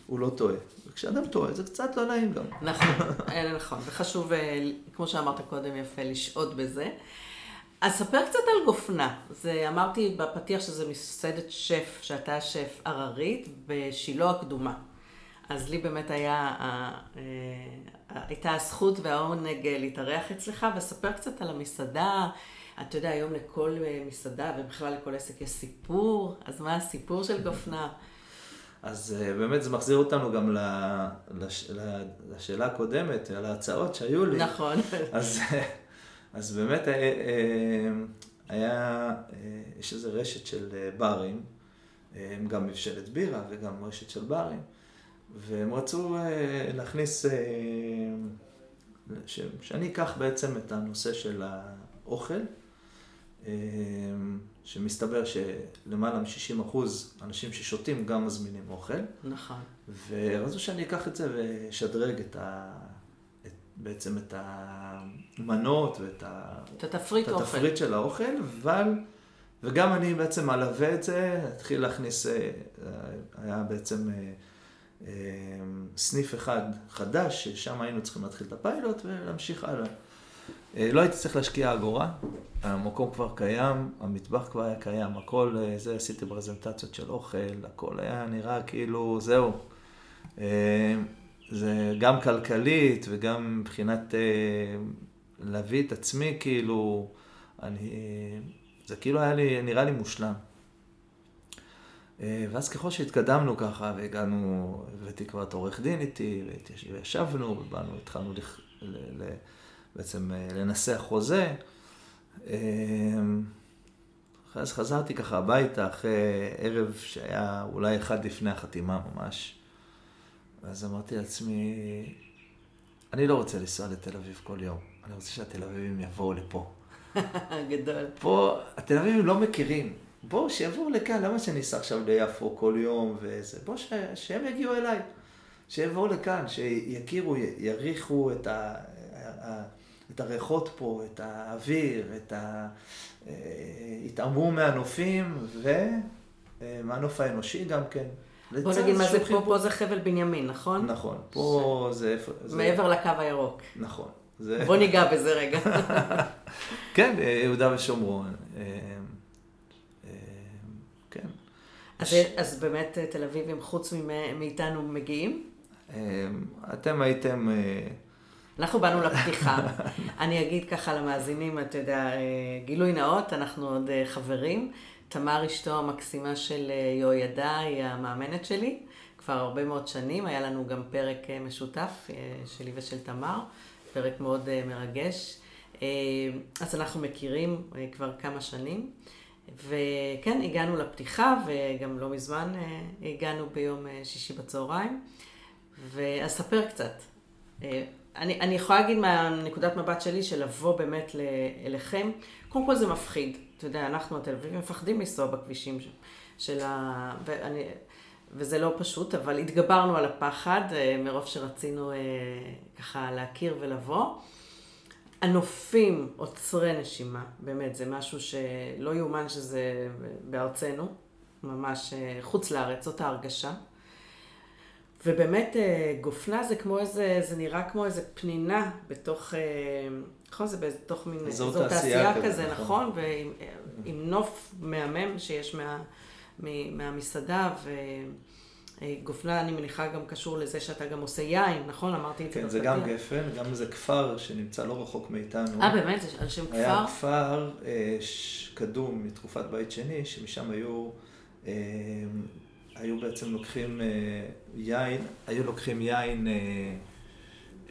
הוא לא טועה. וכשאדם טועה, זה קצת לא נעים גם. נכון, אה, נכון, וחשוב, אה, כמו שאמרת קודם, יפה לשהות בזה. אז ספר קצת על גופנה. זה, אמרתי בפתיח שזה מסעדת שף, שאתה שף הררית בשילה הקדומה. אז לי באמת היה, אה, הייתה הזכות והעונג אה, להתארח אצלך, וספר קצת על המסעדה. אתה יודע, היום לכל אה, מסעדה, ובכלל לכל עסק יש סיפור, אז מה הסיפור של גופנה? אז באמת זה מחזיר אותנו גם לש, לשאלה הקודמת, על ההצעות שהיו לי. נכון. אז, אז באמת היה, יש איזו רשת של ברים, גם מבשלת בירה וגם רשת של ברים, והם רצו אה, להכניס, אה, ש, שאני אקח בעצם את הנושא של האוכל, אה, שמסתבר שלמעלה מ-60% אנשים ששותים גם מזמינים אוכל. נכון. ורצו שאני אקח את זה ואשדרג את ה... את, בעצם את המנות ואת ה... את התפריט את. התפריט של האוכל, אבל... וגם אני בעצם אלווה את זה, אתחיל להכניס, היה בעצם סניף אחד חדש, ששם היינו צריכים להתחיל את הפיילוט ולהמשיך הלאה. אה, לא הייתי צריך להשקיע אגורה, המקום כבר קיים, המטבח כבר היה קיים, הכל, אה, זה עשיתי פרזנטציות של אוכל, הכל היה נראה כאילו, זהו. אה, זה גם כלכלית וגם מבחינת להביא את עצמי, כאילו, אני, זה כאילו היה לי, נראה לי מושלם. אה, ואז ככל שהתקדמנו ככה, והגענו, הבאתי כבר את עורך דין איתי, וישבנו, ובאנו, התחלנו לכ- ל- ל- בעצם אה, לנסח חוזה. אה, אז חזרתי ככה הביתה אחרי ערב שהיה אולי אחד לפני החתימה ממש. ואז אמרתי לעצמי, אני לא רוצה לנסוע לתל אביב כל יום, אני רוצה שהתל אביבים יבואו לפה. גדול. פה, התל אביבים לא מכירים. בואו, שיבואו לכאן, למה שאני אסע עכשיו ליפו כל יום וזה? בואו, ש... שהם יגיעו אליי. שיבואו לכאן, שיכירו, יריחו את, ה... את הריחות פה, את האוויר, את ה... אה, יתעמרו מהנופים ומהנוף האנושי גם כן. בוא נגיד מה זה פה. פה זה חבל בנימין, נכון? נכון, פה זה איפה... זה- מעבר לקו הירוק. נכון. זה... בוא ניגע בזה רגע. כן, אה, יהודה ושומרון. אה, כן. אז, אז באמת אה, תל אביבים חוץ מאיתנו מגיעים? אה, אתם הייתם... אה, אנחנו באנו לפתיחה. אני אגיד ככה למאזינים, אתה יודע, גילוי נאות, אנחנו עוד חברים. תמר אשתו המקסימה של יהוידע היא המאמנת שלי, כבר הרבה מאוד שנים. היה לנו גם פרק משותף שלי ושל תמר, פרק מאוד מרגש. אז אנחנו מכירים כבר כמה שנים. וכן, הגענו לפתיחה, וגם לא מזמן אה, הגענו ביום אה, שישי בצהריים. ואז ספר קצת. אה, אני, אני יכולה להגיד מהנקודת מבט שלי, של לבוא באמת אליכם, קודם כל זה מפחיד. אתה יודע, אנחנו התל אביבים מפחדים לנסוע בכבישים של, ה... ואני, וזה לא פשוט, אבל התגברנו על הפחד, מרוב שרצינו ככה להכיר ולבוא. הנופים עוצרי נשימה, באמת, זה משהו שלא יאומן שזה בארצנו, ממש אה, חוץ לארץ, זאת ההרגשה. ובאמת אה, גופנה זה כמו איזה, זה נראה כמו איזה פנינה בתוך, אה, נכון? זה בתוך מין אזור תעשייה תעשייה כזה, כזה, נכון. נכון? ועם עם נוף מהמם שיש מה, מ- מהמסעדה, וגופנה אני מניחה גם קשור לזה שאתה גם עושה יין, נכון? אמרתי את זה כן, זה. גם גפן, גם איזה כפר שנמצא לא רחוק מאיתנו. אה, באמת? זה על שם היה כפר? כפר אה, קדום מתקופת בית שני, שמשם היו, אה, היו בעצם לוקחים אה, יין, היו לוקחים יין אה,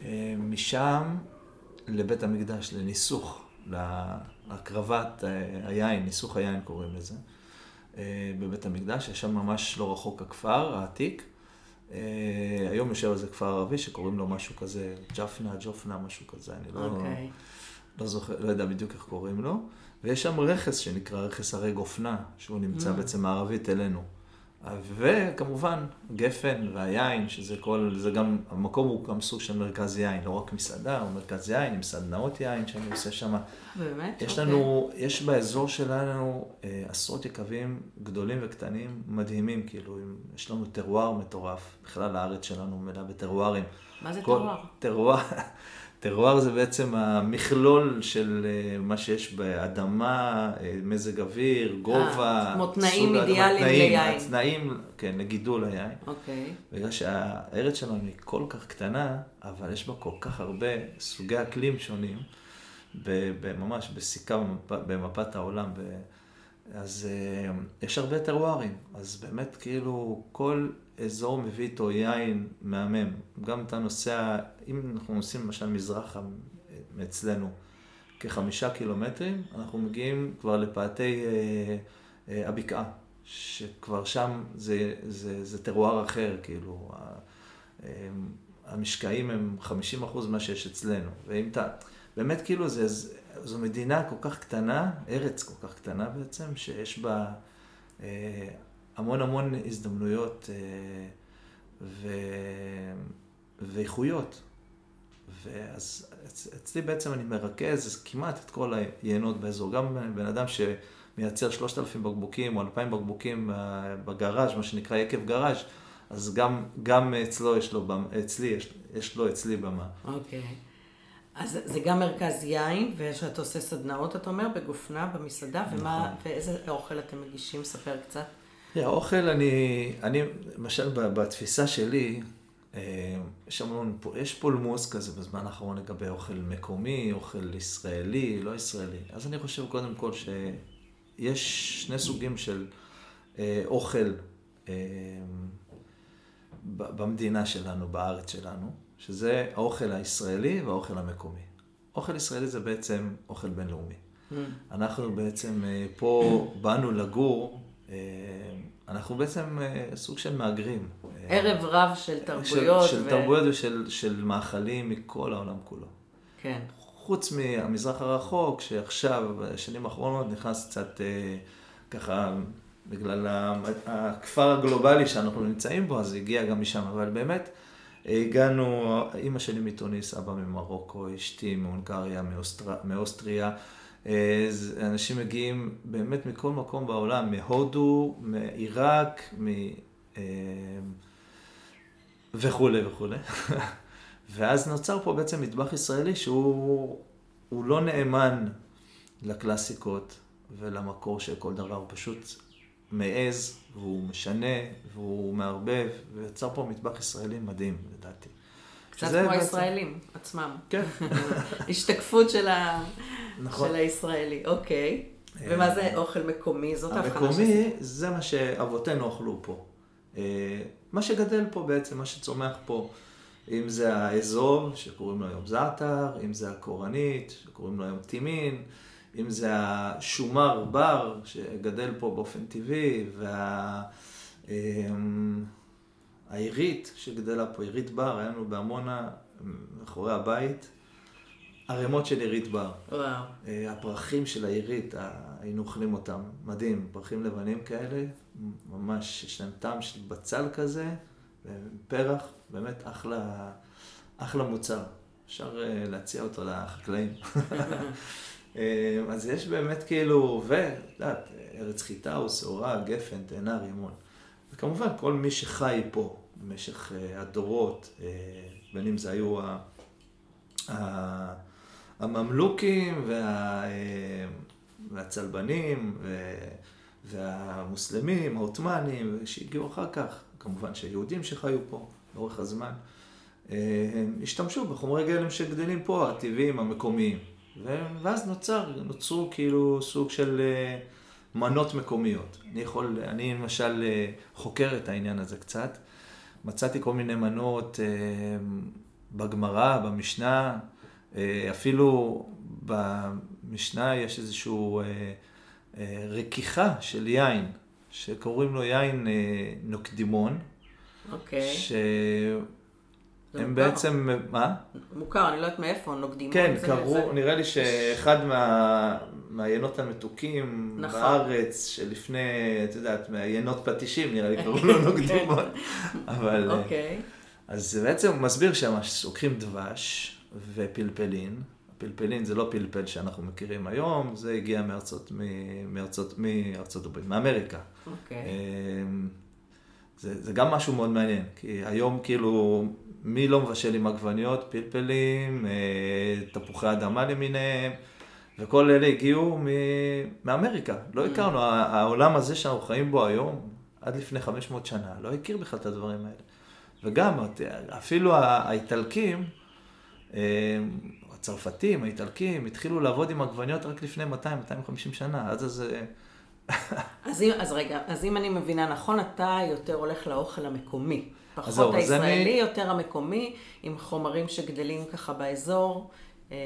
אה, משם לבית המקדש, לניסוך, לה- להקרבת אה, היין, ניסוך היין קוראים לזה, אה, בבית המקדש, יש שם ממש לא רחוק הכפר העתיק. אה, היום יושב על זה כפר ערבי שקוראים לו משהו כזה, ג'פנה, ג'ופנה, משהו כזה, אני לא, אוקיי. לא זוכר, לא יודע בדיוק איך קוראים לו. ויש שם רכס שנקרא רכס הרי גופנה, שהוא נמצא Mm. בעצם מערבית אלינו. וכמובן, גפן והיין, שזה כל, זה גם, המקום הוא גם סוג של מרכז יין, לא רק מסעדה, הוא מרכז יין עם סדנאות יין שאני עושה שם. באמת? יש אוקיי. לנו, יש באזור שלנו אה, עשרות יקבים גדולים וקטנים, מדהימים, כאילו, עם- יש לנו טרואר מטורף. בכלל הארץ שלנו מלאה בטרוארים. מה זה כל- טרואר? טרואר, טרואר זה בעצם המכלול של אה, מה שיש באדמה, אה, מזג אוויר, גובה. כמו תנאים אידיאליים ליין. התנאים, כן, לגידול היין. אוקיי. בגלל שהארץ שלנו היא כל כך קטנה, אבל יש בה כל כך הרבה סוגי אקלים שונים, ממש בסיכה במפ, במפת העולם. אז אה, יש הרבה טרוארים, אז באמת כאילו כל אזור מביא איתו יין מהמם. גם אתה נוסע, אם אנחנו נוסעים למשל מזרחה מאצלנו כחמישה קילומטרים, אנחנו מגיעים כבר לפאתי אה, אה, הבקעה, שכבר שם זה, זה, זה טרואר אחר, כאילו, אה, המשקעים הם 50% ממה שיש אצלנו. ואם אתה, באמת כאילו זה, זה- זו מדינה כל כך קטנה, ארץ כל כך קטנה בעצם, שיש בה אה, המון המון הזדמנויות אה, ו... ואיכויות. ואז אצ- אצלי בעצם אני מרכז כמעט את כל היינות באזור. גם בן אדם שמייצר 3,000 בקבוקים או 2,000 בקבוקים אה, בגראז', מה שנקרא יקב גראז', אז גם, גם אצלו יש לו, במ- אצלי, יש, יש לו אצלי במה. אוקיי. אז זה- זה גם מרכז יין, ושאתה עושה סדנאות, אתה אומר, בגופנה, במסעדה, ומה, נכון. ואיזה אוכל אתם מגישים? ספר קצת. תראה, האוכל, אני, אני, למשל בתפיסה שלי, אה, יש המון, יש פולמוס כזה בזמן האחרון לגבי אוכל מקומי, אוכל ישראלי, לא ישראלי. אז אני חושב קודם כל שיש שני סוגים של אה, אוכל אה, במדינה שלנו, בארץ שלנו, שזה האוכל הישראלי והאוכל המקומי. אוכל ישראלי זה בעצם אוכל בינלאומי. אנחנו בעצם פה באנו לגור, אנחנו בעצם אה, סוג של מהגרים. אה, ערב רב של תרבויות. של, של תרבויות ושל של מאכלים מכל העולם כולו. כן. חוץ מהמזרח הרחוק, שעכשיו, בשנים האחרונות, נכנס קצת אה, ככה, בגלל הכפר הגלובלי שאנחנו נמצאים בו, אז הגיע גם משם. אבל באמת, הגענו, אימא שלי מתוניס, אבא ממרוקו, אשתי מהונגריה, מאוסטר, מאוסטריה. אנשים מגיעים באמת מכל מקום בעולם, מהודו, מעיראק, מ... אה, וכולי וכולי. ואז נוצר פה בעצם מטבח ישראלי שהוא הוא לא נאמן לקלאסיקות ולמקור של כל דבר, הוא פשוט מעז, והוא משנה, והוא מערבב, ויצר פה מטבח ישראלי מדהים, לדעתי. קצת שזה כמו הישראלים עצמם. כן, השתקפות של, ה... נכון. של הישראלי, אוקיי. ומה זה אוכל מקומי? זאת ההבחנה המקומי זה מה שאבותינו אכלו פה. אה, מה שגדל פה בעצם, מה שצומח פה, אם זה האזור, שקוראים לו היום זעתר, אם זה הקורנית, שקוראים לו היום טימין, אם זה השומר בר, שגדל פה באופן טבעי, וה... העירית שגדלה פה, עירית בר, היה לנו בעמונה, מאחורי הבית, ערימות של עירית בר. וואו. אה, הפרחים של העירית, ה- היינו אוכלים אותם, מדהים, פרחים לבנים כאלה, ממש, יש להם טעם של בצל כזה, פרח, באמת אחלה, אחלה מוצר. אפשר אה, להציע אותו לחקלאים. אה, אז יש באמת כאילו, ואת יודעת, ארץ חיטה או שעורה, גפן, תאנה, רימון. וכמובן, כל מי שחי פה במשך אה, הדורות, אה, בין אם זה היו ה... ה- הממלוכים וה, אה, והצלבנים ו- והמוסלמים, העות'מאנים, שהגיעו אחר כך, כמובן שהיהודים שחיו פה לאורך הזמן, השתמשו בחומרי גלם שגדלים פה, הטבעיים, המקומיים. ואז נוצר, נוצרו כאילו סוג של מנות מקומיות. אני יכול, אני למשל אה, חוקר את העניין הזה קצת. מצאתי כל מיני מנות אה, בגמרא, במשנה, אה, אפילו במשנה יש איזושהי רכיכה של יין, שקוראים לו יין נוקדימון, אוקיי. זה שהם מוכר. בעצם, מה? מוכר, אני לא יודעת מאיפה, נוקדים. כן, קראו, זה- נראה לי שאחד מה- מהיינות המתוקים נכון. בארץ, שלפני, את יודעת, מהיינות פטישים, נראה לי קראו לו נוקדימון. אבל, אה, אוקיי. אז זה בעצם הוא מסביר שלוקחים דבש ופלפלין. הפלפלין זה לא פלפל שאנחנו מכירים היום, זה הגיע מארצות, מארצות, מארצות הברית, מאמריקה. אוקיי. אמ, זה, זה גם משהו מאוד מעניין, כי היום כאילו, מי לא מבשל עם עגבניות, פלפלים, אה, תפוחי אדמה למיניהם, וכל אלה הגיעו מ- מאמריקה. לא הכרנו, ה- העולם הזה שאנחנו חיים בו היום, עד לפני 500 שנה, לא הכיר בכלל את הדברים האלה. וגם, אפילו האיטלקים, אה, הצרפתים, האיטלקים, התחילו לעבוד עם עגבניות רק לפני 200-250 שנה, אז זה... אז אם, אז רגע, אז אם אני מבינה נכון, אתה יותר הולך לאוכל המקומי. פחות אז הישראלי, אני- יותר המקומי, עם חומרים שגדלים ככה באזור, אה,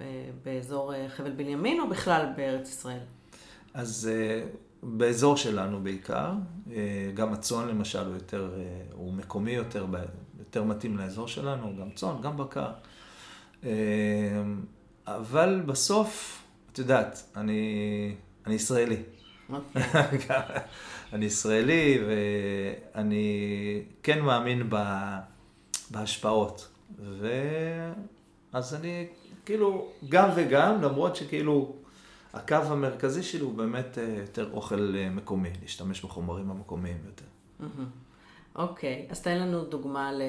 אה, באזור אה, חבל בנימין, או בכלל בארץ ישראל? אז באזור שלנו בעיקר, גם הצאן למשל הוא יותר, הוא מקומי יותר, יותר מתאים לאזור שלנו, גם צאן, גם בקר. אבל בסוף, את יודעת, אני, אני ישראלי. אוקיי. אני ישראלי ואני כן מאמין ב, בהשפעות. ואז אני כאילו גם וגם, למרות שכאילו הקו המרכזי שלי הוא באמת אה, יותר אוכל אה, מקומי, להשתמש בחומרים המקומיים יותר. אוקיי, אז תן לנו דוגמה ל...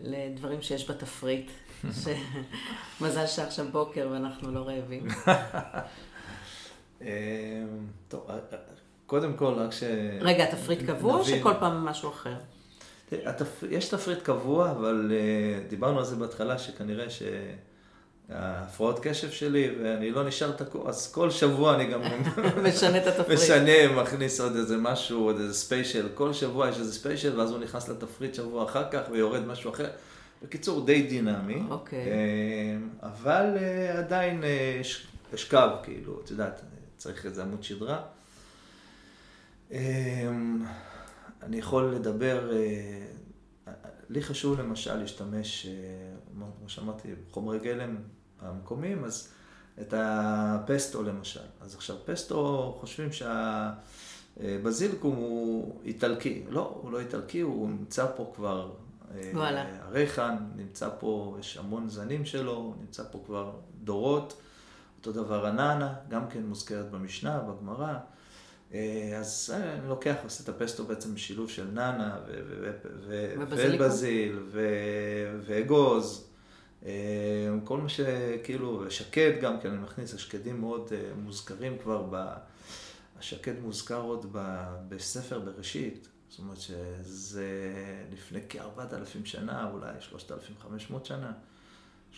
לדברים שיש בתפריט. ש... מזל שעכשיו בוקר ואנחנו לא רעבים. אה, טוב, אה, אה, קודם כל רק ש... רגע, התפריט קבוע או. שכל פעם משהו אחר? יש תפריט קבוע, אבל אה, דיברנו על זה בהתחלה, שכנראה שההפרעות קשב שלי, ואני לא נשאר תקוע, אז כל שבוע אני גם משנה את התפריט. משנה, מכניס עוד איזה משהו, עוד איזה special, כל שבוע יש איזה special, ואז הוא נכנס לתפריט שבוע אחר כך ויורד משהו אחר. בקיצור, די דינמי. אוקיי. אה, אבל אה, עדיין אה, יש קו, כאילו, את יודעת, צריך איזה עמוד שדרה. אה, אני יכול לדבר, אה, לי חשוב למשל להשתמש, אה, כמו שאמרתי, חומרי גלם המקומיים, אז את הפסטו למשל. אז עכשיו, פסטו חושבים שהבזיליקום הוא איטלקי. לא, הוא לא איטלקי, הוא נמצא פה כבר. אה, וואלה. הרייחן נמצא פה, יש המון זנים שלו, נמצא פה כבר דורות. אותו דבר הננה, גם כן מוזכרת במשנה, בגמרא. אה, אז אני לוקח, עושה את הפסטו בעצם בשילוב של ננה ו- ו- ו- ובזיליקום? ובזיל ו- ואגוז. אה, כל מה שכאילו, שקד גם כן, אני מכניס, השקדים מאוד אה, מוזכרים כבר, ב... השקד מוזכר עוד ב... בספר בראשית. זאת אומרת שזה לפני כ-4,000 שנה, אולי 3,500 שנה.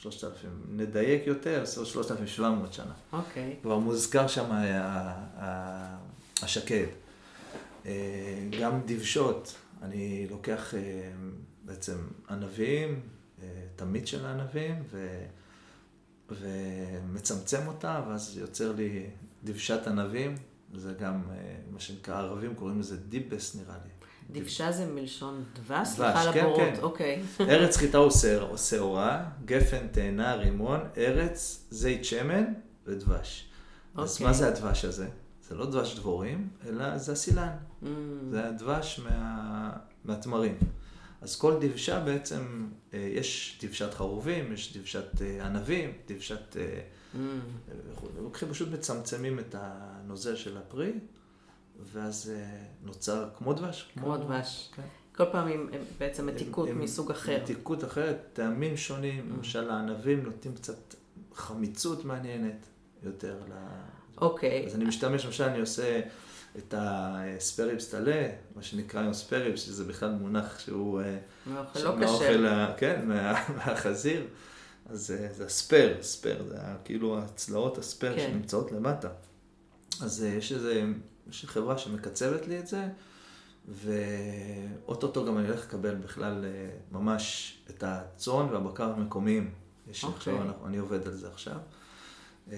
3,000, נדייק יותר, 3,700 שנה. אוקיי. כבר מוזכר שם ה- ה- השקד. אה, גם דבשות, אני לוקח אה, בעצם ענבים, אה, תמיד של הענבים, ו... ומצמצם אותה, ואז יוצר לי דבשת ענבים, זה גם אה, מה שנקרא, הערבים קוראים לזה דיבס נראה לי. דבשה זה מלשון דבש? דבש, סליחה על כן, הבורות, כן. אוקיי. ארץ חיטה הוא שעור- שעורה, גפן, תאנה, רימון, ארץ, זית שמן ודבש. אז אוקיי. מה זה הדבש הזה? זה לא דבש דבורים, אלא זה הסילן. Mm, זה הדבש מה... מהתמרים. אז כל דבשה בעצם, אה, יש דבשת חרובים, יש דבשת אה, ענבים, דבשת... אה, mm. לוקחים, פשוט מצמצמים את הנוזל של הפרי, ואז אה, נוצר כמו דבש. כמו דבש. כן. כל פעם עם בעצם מתיקות מסוג אחר. מתיקות אחרת, טעמים שונים, Mm. למשל הענבים נותנים קצת חמיצות מעניינת יותר ל... אוקיי. אז אני משתמש, למשל אני עושה את הספריבס טלה, מה שנקרא היום ספריבס, שזה בכלל מונח שהוא... אה, מאוכל לא מהאוכל כשר. כן, מה- מהחזיר. אז אה, זה הספר, ספר, זה ה- כאילו הצלעות הספר כן. שנמצאות למטה. אז יש איזה, יש חברה שמקצבת לי את זה, ואו-טו-טו גם אני הולך לקבל בכלל אה, ממש את הצאן והבקר המקומיים. יש אוקיי. עכשיו, אנחנו- אני עובד על זה עכשיו. אה,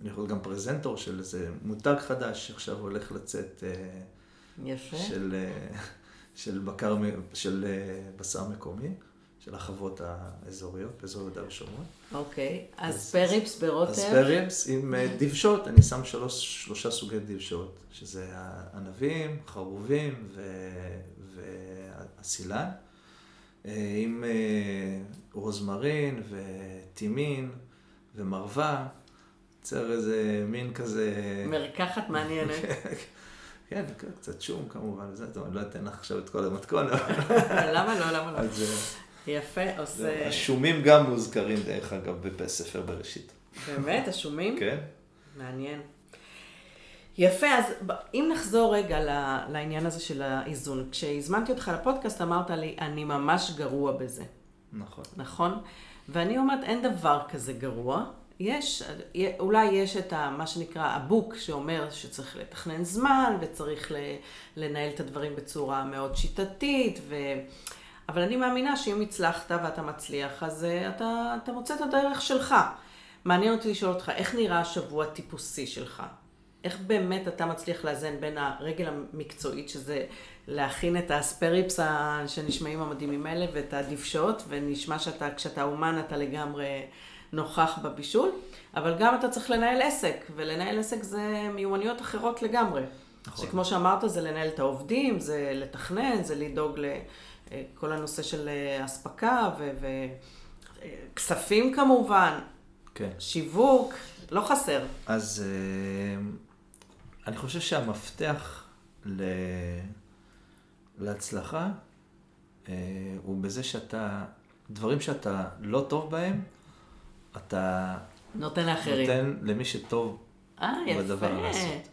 אני יכול גם פרזנטור של איזה מותג חדש שעכשיו הולך לצאת. אה, יפה. של, של, בקר, של בשר מקומי, של החוות האזוריות, באזור יהודה ושומרון. אוקיי, אז ספריפס ברוטב. ספריפס עם דבשות, אני שם שלוש, שלושה סוגי דבשות, שזה ענבים, חרובים והסילן, עם רוזמרין וטימין ומרווה. יוצר איזה מין כזה... מרקחת מעניינת. כן, קצת שום כמובן, טוב, אני לא אתן לך עכשיו את כל המתכון, למה לא, למה לא? יפה, עושה... השומים גם מוזכרים, דרך אגב, בספר בראשית. באמת, השומים? כן. מעניין. יפה, אז אם נחזור רגע לעניין הזה של האיזון. כשהזמנתי אותך לפודקאסט אמרת לי, אני ממש גרוע בזה. נכון. נכון? ואני אומרת, אין דבר כזה גרוע. יש, אולי יש את ה, מה שנקרא הבוק, שאומר שצריך לתכנן זמן וצריך לנהל את הדברים בצורה מאוד שיטתית, ו... אבל אני מאמינה שאם הצלחת ואתה מצליח, אז אה, אתה, אתה מוצא את הדרך שלך. מעניין אותי לשאול אותך, איך נראה השבוע הטיפוסי שלך? איך באמת אתה מצליח לאזן בין הרגל המקצועית, שזה להכין את האספריפס שנשמעים המדהימים האלה, ואת הדבשות, ונשמע שאתה, כשאתה אומן אתה לגמרי נוכח בבישול, אבל גם אתה צריך לנהל עסק, ולנהל עסק זה מיומנויות אחרות לגמרי. נכון. שכמו שאמרת, זה לנהל את העובדים, זה לתכנן, זה לדאוג לכל הנושא של אה, אספקה וכספים אה, כמובן. כן. שיווק, לא חסר. אז אה, אני חושב שהמפתח ל... להצלחה הוא בזה שאתה, דברים שאתה לא טוב בהם, אתה נותן לאחרים. נותן למי שטוב אה, בדבר לעשות.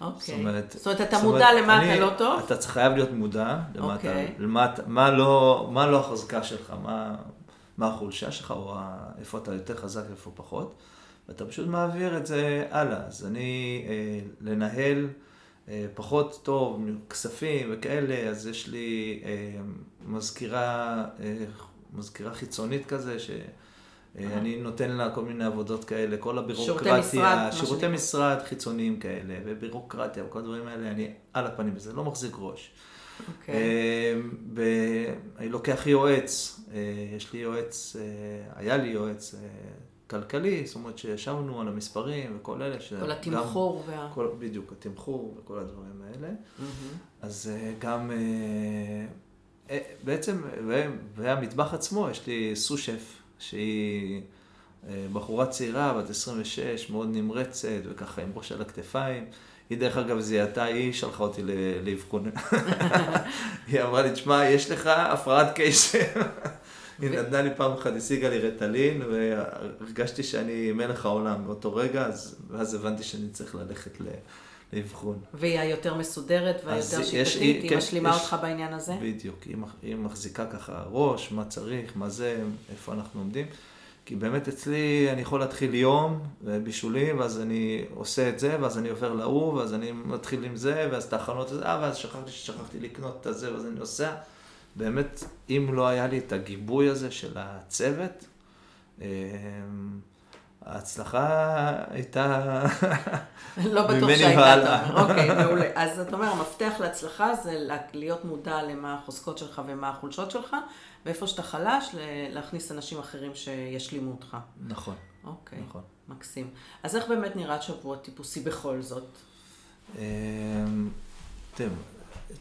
אוקיי. זאת אומרת, זאת אומרת, אתה מודע למה אני, אתה לא טוב? אתה חייב להיות מודע למה אוקיי. אתה, למה, מה, לא, מה לא החזקה שלך, מה, מה החולשה שלך, או איפה אתה יותר חזק ואיפה פחות, ואתה פשוט מעביר את זה הלאה. אז אני, אה, לנהל אה, פחות טוב, כספים וכאלה, אז יש לי אה, מזכירה, אה, מזכירה חיצונית כזה, ש... אה, אני נותן לה כל מיני עבודות כאלה, כל הבירוקרטיה, שירותי משרד, שירותי משרד חיצוניים כאלה, ובירוקרטיה וכל הדברים האלה, אני על הפנים בזה, לא מחזיק ראש. Okay. אוקיי. אה, אני לוקח יועץ, אה, יש לי יועץ, היה לי יועץ כלכלי, זאת אומרת שישבנו על המספרים וכל אלה. כל התמחור גם, וה... כל, בדיוק, התמחור וכל הדברים האלה. Mm-hmm. אז גם, בעצם, והמטבח עצמו, יש לי סו-שף. שהיא אה, בחורה צעירה, בת 26, מאוד נמרצת, וככה עם ראש על הכתפיים. היא דרך אגב זיהתה, היא שלחה אותי לאבחון. היא אמרה לי, תשמע, יש לך הפרעת קשר. היא נתנה לי פעם אחת, השיגה לי רטלין, והרגשתי שאני מלך העולם באותו רגע, אז, ואז הבנתי שאני צריך ללכת לאבחון. והיא היותר מסודרת והיותר שיטתית, היא כן, משלימה יש, אותך בעניין הזה? בדיוק, היא, היא מחזיקה ככה ראש, מה צריך, מה זה, איפה אנחנו עומדים. כי באמת אצלי אני יכול להתחיל יום בישולים, ואז אני עושה את זה, ואז אני עובר להוא, ואז אני מתחיל עם זה, ואז את ההכנות הזה, אה, ואז שכחתי ששכחתי לקנות את הזה, ואז אני נוסע. באמת, אם לא היה לי את הגיבוי הזה של הצוות, אמ, ההצלחה הייתה לא בטוח שהייתה, אוקיי, מעולה. אז אתה אומר, המפתח להצלחה זה להיות מודע למה החוזקות שלך ומה החולשות שלך, ואיפה שאתה חלש, להכניס אנשים אחרים שישלימו אותך. נכון. אוקיי, נכון. מקסים. אז איך באמת נראה שבוע טיפוסי בכל זאת? אמ,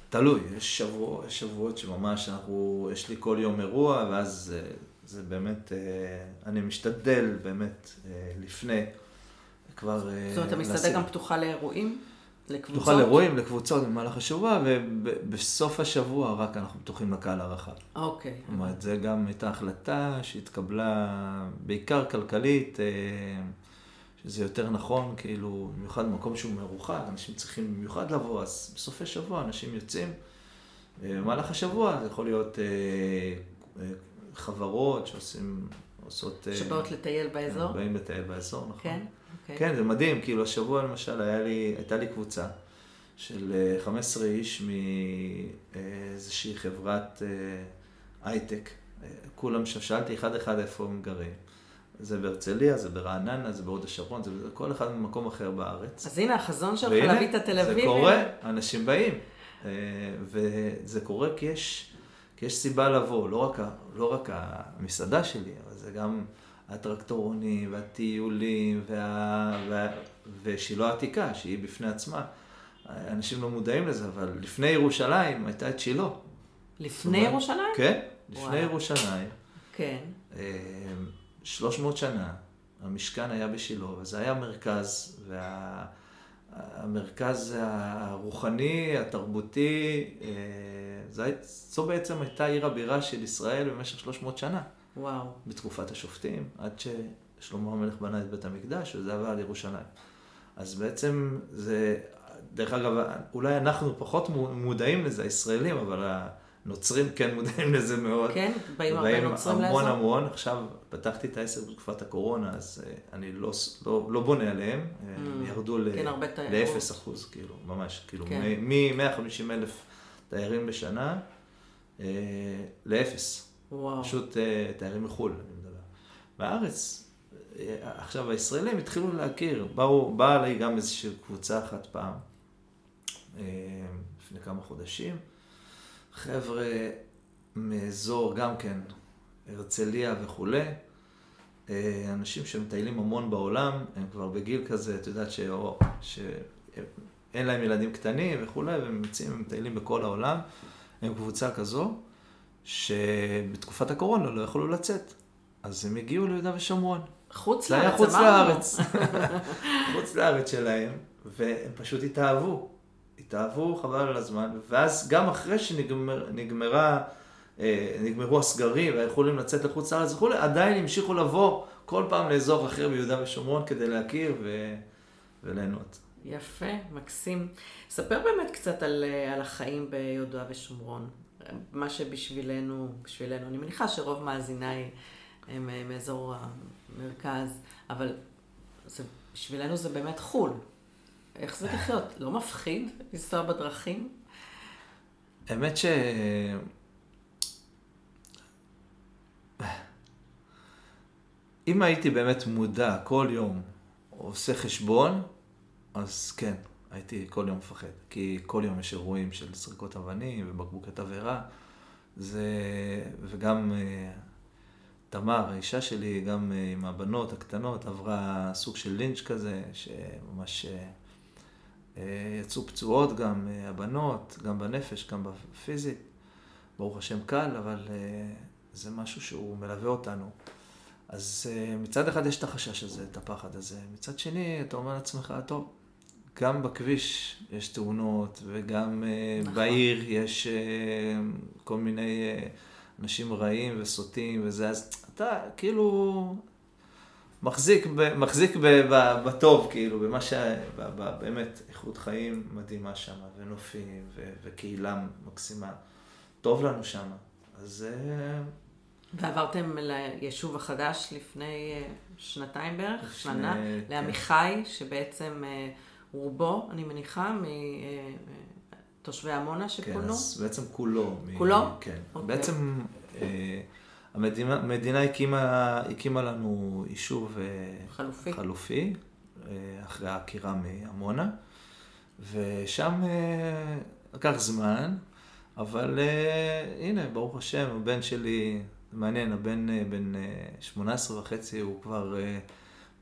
תלוי, יש שבועות שממש אנחנו, יש לי כל יום אירוע, ואז אה, זה באמת, אה, אני משתדל באמת אה, לפני כבר... אה, זאת אומרת, המסעדה גם פתוחה לאירועים? לקבוצות? פתוחה לאירועים, לקבוצות במהלך השבוע, ובסוף השבוע רק אנחנו פתוחים לקהל הרחב. אוקיי. זאת אומרת, זו גם הייתה החלטה שהתקבלה בעיקר כלכלית, שזה יותר נכון, כאילו, במיוחד במקום שהוא מרוחק, אנשים צריכים במיוחד לבוא, אז בסופי שבוע אנשים יוצאים. במהלך השבוע זה יכול להיות חברות שעושים, עושות... אה, שבאות לטייל באזור? באים לטייל באזור, נכון. כן? אוקיי. כן, זה מדהים, כאילו השבוע למשל היה לי, הייתה לי קבוצה של 15 אה, איש מאיזושהי חברת אה, הייטק. כולם, שאלתי אחד אחד איפה הם גרים. זה בהרצליה, זה ברעננה, זה בהוד השרון, זה כל אחד ממקום אחר בארץ. אז הנה החזון שלך להביא את התל אביב. זה קורה, אנשים באים. וזה קורה כי יש, כי יש סיבה לבוא, לא רק, לא רק המסעדה שלי, אבל זה גם הטרקטורונים והטיולים וה, וה, ושילה העתיקה, שהיא בפני עצמה. אנשים לא מודעים לזה, אבל לפני ירושלים הייתה את שילה. לפני ירושלים? כן, לפני וואו. ירושלים. כן. 300 אה, שנה, המשכן היה בשילה, וזה היה מרכז, והמרכז הרוחני, התרבותי, אה, זו בעצם הייתה עיר הבירה של ישראל במשך 300 שנה. וואו. בתקופת השופטים, עד ששלמה המלך בנה את בית המקדש, וזה עבר על ירושלים. אז בעצם זה, דרך אגב, אולי אנחנו פחות מודעים לזה, הישראלים, אבל הנוצרים כן מודעים לזה מאוד. כן, באים הרבה נוצרים לאזור. המון המון, עכשיו פתחתי את העסק בתקופת הקורונה, אז uh, אני לא, לא, לא בונה עליהם, mm, הם ירדו כן, ל-0 אחוז, כאילו, ממש, כאילו, כן. מ-150 אלף תיירים בשנה uh, לאפס. וואו. פשוט uh, תיירים מחו"ל, אני מדבר. בארץ, עכשיו הישראלים התחילו להכיר, באו, באה לי גם איזושהי קבוצה אחת פעם, לפני כמה חודשים. חבר'ה מאזור גם כן, הרצליה וכולי, אה, אנשים שמטיילים המון בעולם, הם כבר בגיל כזה, את יודעת שאו, שאין להם ילדים קטנים וכולי, והם יוצאים, הם מטיילים בכל העולם. הם קבוצה כזו, שבתקופת הקורונה לא יכולו לצאת. אז הם הגיעו ליהודה ושומרון. חוץ לארץ, אמרנו. חוץ לארץ. חוץ לארץ שלהם, והם פשוט התאהבו. התאהבו חבל על הזמן, ואז גם אחרי שנגמרה, אה, נגמרו הסגרים והיכולים לצאת לחוץ לארץ וכולי, עדיין המשיכו לבוא כל פעם לאזור אחר ביהודה ושומרון כדי להכיר ו... וליהנות. יפה, מקסים. ספר באמת קצת על, אה, על החיים ביהודה ושומרון. מה שבשבילנו, בשבילנו, אני מניחה שרוב מאזיניי הם אה, מאזור המרכז, אבל זה, בשבילנו זה באמת חו"ל. איך זה לחיות? לא מפחיד לנסוע בדרכים? האמת ש... אם הייתי באמת מודע כל יום, עושה חשבון, אז כן, הייתי כל יום מפחד. כי כל יום יש אירועים של זריקות אבנים ובקבוקי תבערה. זה... וגם אה, תמר, האישה שלי, גם אה, עם הבנות הקטנות, עברה סוג של לינץ' כזה, שממש... אה, יצאו פצועות גם הבנות, גם בנפש, גם בפיזית. ברוך השם קל, אבל זה משהו שהוא מלווה אותנו. אז מצד אחד יש את החשש הזה, את הפחד הזה. מצד שני, אתה אומר לעצמך, טוב, גם בכביש יש תאונות, וגם נכון. בעיר יש כל מיני אנשים רעים וסוטים וזה, אז אתה כאילו, מחזיק, ב, מחזיק ב, ב, בטוב, כאילו, במה ש... ב, ב, באמת, איכות חיים מדהימה שם, ונופים, ו, וקהילה מקסימה. טוב לנו שם. אז... אה, ועברתם ליישוב החדש לפני אה, שנתיים בערך, לפני, שנה, כן. לעמיחי, שבעצם אה, רובו, אני מניחה, מתושבי עמונה שפונו? כן, אז בעצם כולו. כולו? מ... כן. אוקיי. בעצם... המדינה, המדינה הקימה, הקימה לנו יישוב אה, חלופי, חלופי אה, אחרי העקירה מעמונה, ושם אה, לקח זמן, אבל הנה, ברוך השם, הבן שלי, מעניין, הבן בן 18 וחצי, הוא כבר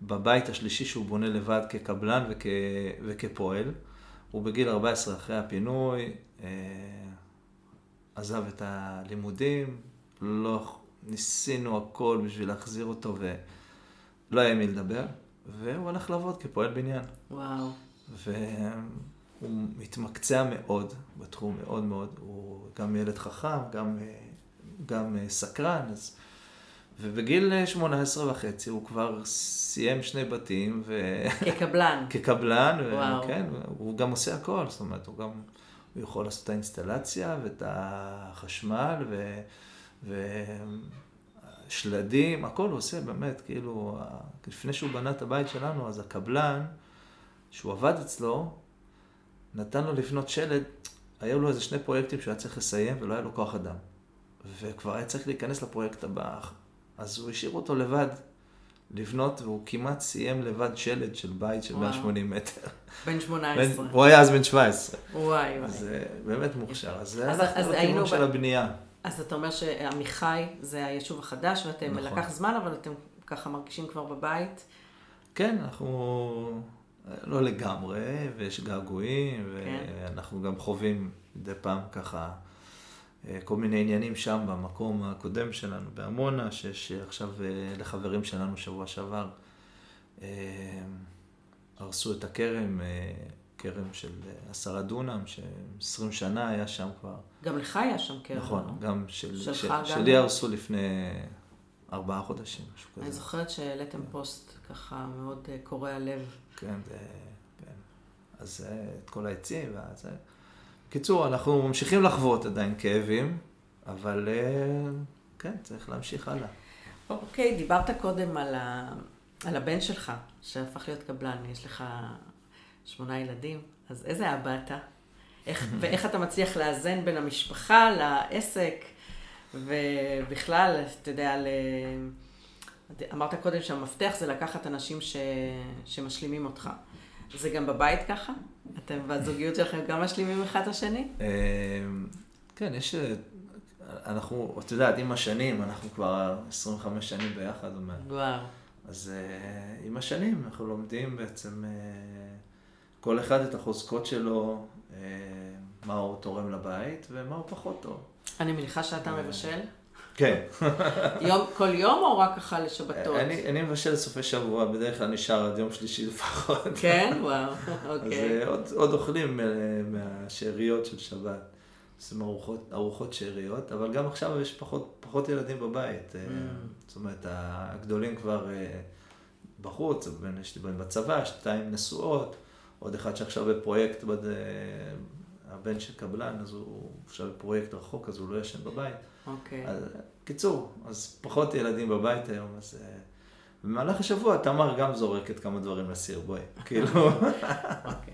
בבית השלישי שהוא בונה לבד כקבלן וכ, וכפועל. הוא בגיל 14 אחרי הפינוי, עזב את הלימודים, לא ניסינו הכל בשביל להחזיר אותו, ולא היה מי לדבר, והוא הלך לעבוד כפועל בניין. וואו. והוא מתמקצע מאוד בתחום, מאוד מאוד. הוא גם ילד חכם, גם, גם סקרן, אז... ובגיל 18 וחצי הוא כבר סיים שני בתים. ו... כקבלן. כקבלן, וואו. כן, הוא גם עושה הכל, זאת אומרת, הוא גם, הוא יכול לעשות את האינסטלציה ואת החשמל, ו... ושלדים, הכל הוא עושה באמת, כאילו, לפני שהוא בנה את הבית שלנו, אז הקבלן, שהוא עבד אצלו, נתן לו לבנות שלד, היו לו איזה שני פרויקטים שהוא היה צריך לסיים ולא היה לו כוח אדם. וכבר היה צריך להיכנס לפרויקט הבא, אז הוא השאיר אותו לבד, לבנות, והוא כמעט סיים לבד שלד של בית של וואו. 180 מטר. בן 18. הוא היה אז בן 17. וואי וואי. אז זה באמת מוכשר. אז זה אז לכיוון של הבנייה. אז אתה אומר שעמיחי זה היישוב החדש, ואתם, נכון. לקח זמן, אבל אתם ככה מרגישים כבר בבית. כן, אנחנו לא לגמרי, ויש געגועים, כן. ואנחנו גם חווים מדי פעם ככה כל מיני עניינים שם במקום הקודם שלנו, בעמונה, שיש עכשיו אה, לחברים שלנו שבוע שעבר, אה, הרסו את הכרם, אה, כרם של אה, עשרה דונם, ש-20 שנה היה שם כבר. גם לך היה שם קרן. נכון, לא? גם של, שלך של, גם? שלי הרסו לפני ארבעה חודשים, משהו כזה. אני זוכרת שהעליתם פוסט ככה מאוד אה, קורע לב. כן, זה, כן. אז אה, את כל העצים, וזה. קיצור, אנחנו ממשיכים לחוות עדיין כאבים, אבל אה, כן, צריך להמשיך הלאה. אוקיי, דיברת קודם על, ה... על הבן שלך, שהפך להיות קבלן, יש לך שמונה ילדים, אז איזה אבא אתה? איך, ואיך אתה מצליח לאזן בין המשפחה לעסק, ובכלל, אתה יודע, ל... אמרת קודם שהמפתח זה לקחת אנשים ש... שמשלימים אותך. זה גם בבית ככה? אתם בזוגיות שלכם גם משלימים אחד את השני? אה, כן, יש... אה, אנחנו, את יודעת, עם השנים, אנחנו כבר 25 שנים ביחד. וואו. אז uh, עם השנים אנחנו לומדים בעצם uh, כל אחד את החוזקות שלו, מה הוא תורם לבית ומה הוא פחות טוב. אני מניחה שאתה מבשל? כן. יום, כל יום או רק ככה לשבתות? אני, אני מבשל לסופי שבוע, בדרך כלל נשאר עד יום שלישי לפחות. כן? וואו, אז אוקיי. uh, עוד, עוד אוכלים uh, מהשאריות של שבת. עושים ארוחות, ארוחות שאריות, אבל גם עכשיו יש פחות, פחות ילדים בבית. Mm. זאת אומרת, הגדולים כבר בחוץ, הבן- יש לי בן בצבא, שתיים נשואות, עוד אחד שעכשיו בפרויקט, בד... הבן של קבלן, אז הוא עכשיו בפרויקט רחוק, אז הוא לא ישן בבית. אוקיי. אז, קיצור, אז פחות ילדים בבית היום, אז... אה, במהלך השבוע תמר גם זורקת כמה דברים לסיר, בואי. כאילו, אוקיי.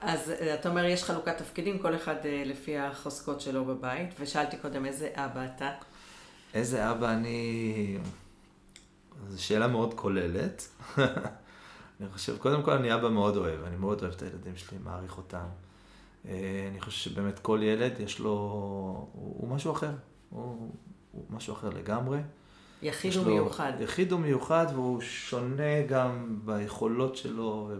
אז אה, אתה אומר, יש חלוקת תפקידים, כל אחד אה, לפי החוזקות שלו בבית, ושאלתי קודם איזה אבא אתה. איזה אבא אני... זו שאלה מאוד כוללת. אני חושב, קודם כל אני אבא מאוד אוהב, אני מאוד אוהב את הילדים שלי, מעריך אותם. אה, אני חושב שבאמת כל ילד יש לו... הוא, הוא משהו אחר. הוא, הוא משהו אחר לגמרי. יחיד יש לו- ומיוחד. יחיד ומיוחד, והוא שונה גם ביכולות שלו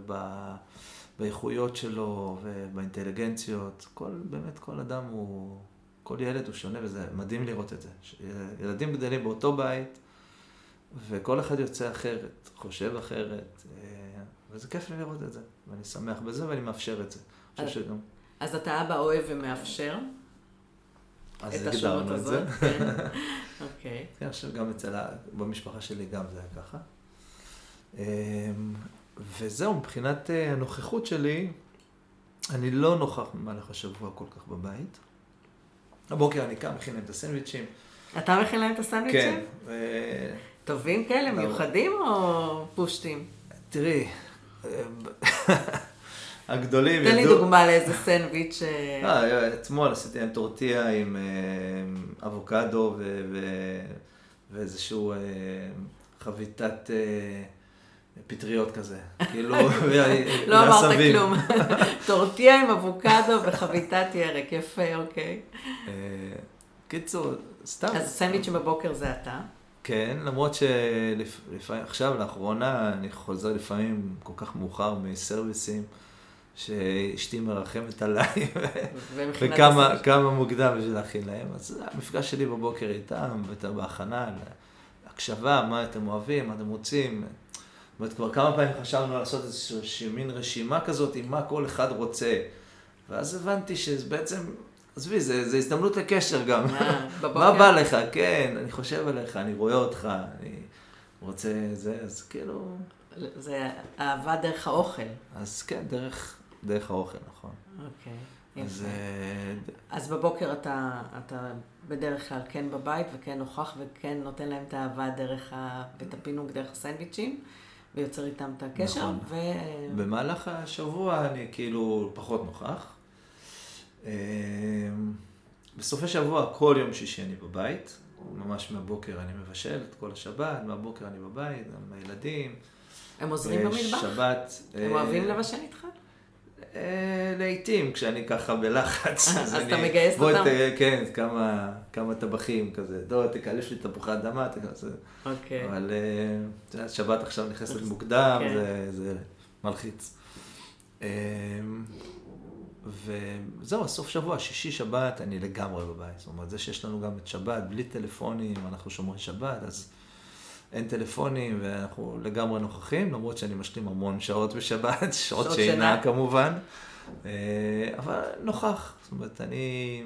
ובאיכויות שלו ובאינטליגנציות. כל, באמת כל אדם הוא, כל ילד הוא שונה וזה מדהים לראות את זה. ילדים גדלים באותו בית וכל אחד יוצא אחרת, חושב אחרת, אה, וזה כיף לי לראות את זה. ואני שמח בזה ואני מאפשר את זה. אני חושב שגם... אז אתה אבא אוהב ומאפשר אז הגדרנו את זה. כן. אוקיי. כן, אני חושב גם אצל, במשפחה שלי גם זה היה ככה. אמ, וזהו, מבחינת אה, הנוכחות שלי, אני לא נוכח במהלך השבוע כל כך בבית. הבוקר אני קם, מכין להם את הסנדוויצ'ים. אתה מכין להם את הסנדוויצ'ים? כן. טובים כאלה, לא. מיוחדים או פושטים? תראי, הגדולים תן לי ידעו... דוגמה לאיזה סנדוויץ'. אה, אה, אתמול עשיתי להם טורטיה עם אה, אבוקדו ואיזשהו חביתת פטריות כזה. כאילו, לא אמרת. כלום. טורטיה עם אבוקדו וחביתת ירק, יפה, אוקיי. קיצור, סתם. אז סנדוויצ'ים בבוקר זה אתה. כן, למרות שלפעמים, עכשיו, לאחרונה, אני חוזר לפעמים כל כך מאוחר מסרוויסים, שאשתי מרחמת עליי, וכמה מוקדם בשביל להכין להם. אז המפגש שלי בבוקר איתם, ואתה בהכנה, הקשבה, מה אתם אוהבים, מה אתם רוצים. זאת אומרת, כבר כמה פעמים חשבנו לעשות איזושהי מין רשימה כזאת עם מה כל אחד רוצה. ואז הבנתי שבעצם, עזבי, זה, זה הזדמנות לקשר גם. אה? מה בא לך? כן, אני חושב עליך, אני רואה אותך, אני רוצה זה, אז כאילו, זה אהבה דרך האוכל. אז כן, דרך, דרך האוכל, נכון. אוקיי, אז יפה. אה, אז בבוקר אתה, אתה בדרך כלל כן בבית וכן נוכח וכן נותן להם את האהבה דרך ה... ואת הפינוק דרך הסנדוויצ'ים ויוצר איתם את הקשר. נכון. ו... במהלך השבוע אני כאילו פחות נוכח. אה, בסופי שבוע כל יום שישי אני בבית, ממש מהבוקר אני מבשל את כל השבת, מהבוקר אני בבית, גם הילדים. הם עוזרים במטבח? שבת. הם אוהבים לבשל איתך? אה, לעיתים, כשאני ככה בלחץ. אז אתה מגייס אותם? כן, כמה טבחים כזה. לא, תקלף לי תפוחי אדמה, כזה. אוקיי. אבל שבת עכשיו נכנסת מוקדם, כן. זה מלחיץ. וזהו, סוף שבוע, שישי שבת, אני לגמרי בבית. זאת אומרת, זה שיש לנו גם את שבת, בלי טלפונים, אנחנו שומרים שבת, אז אין טלפונים, ואנחנו לגמרי נוכחים, למרות שאני משלים המון שעות בשבת, שעות שעות שינה שינה. כמובן, אה, אבל נוכח. זאת אומרת, אני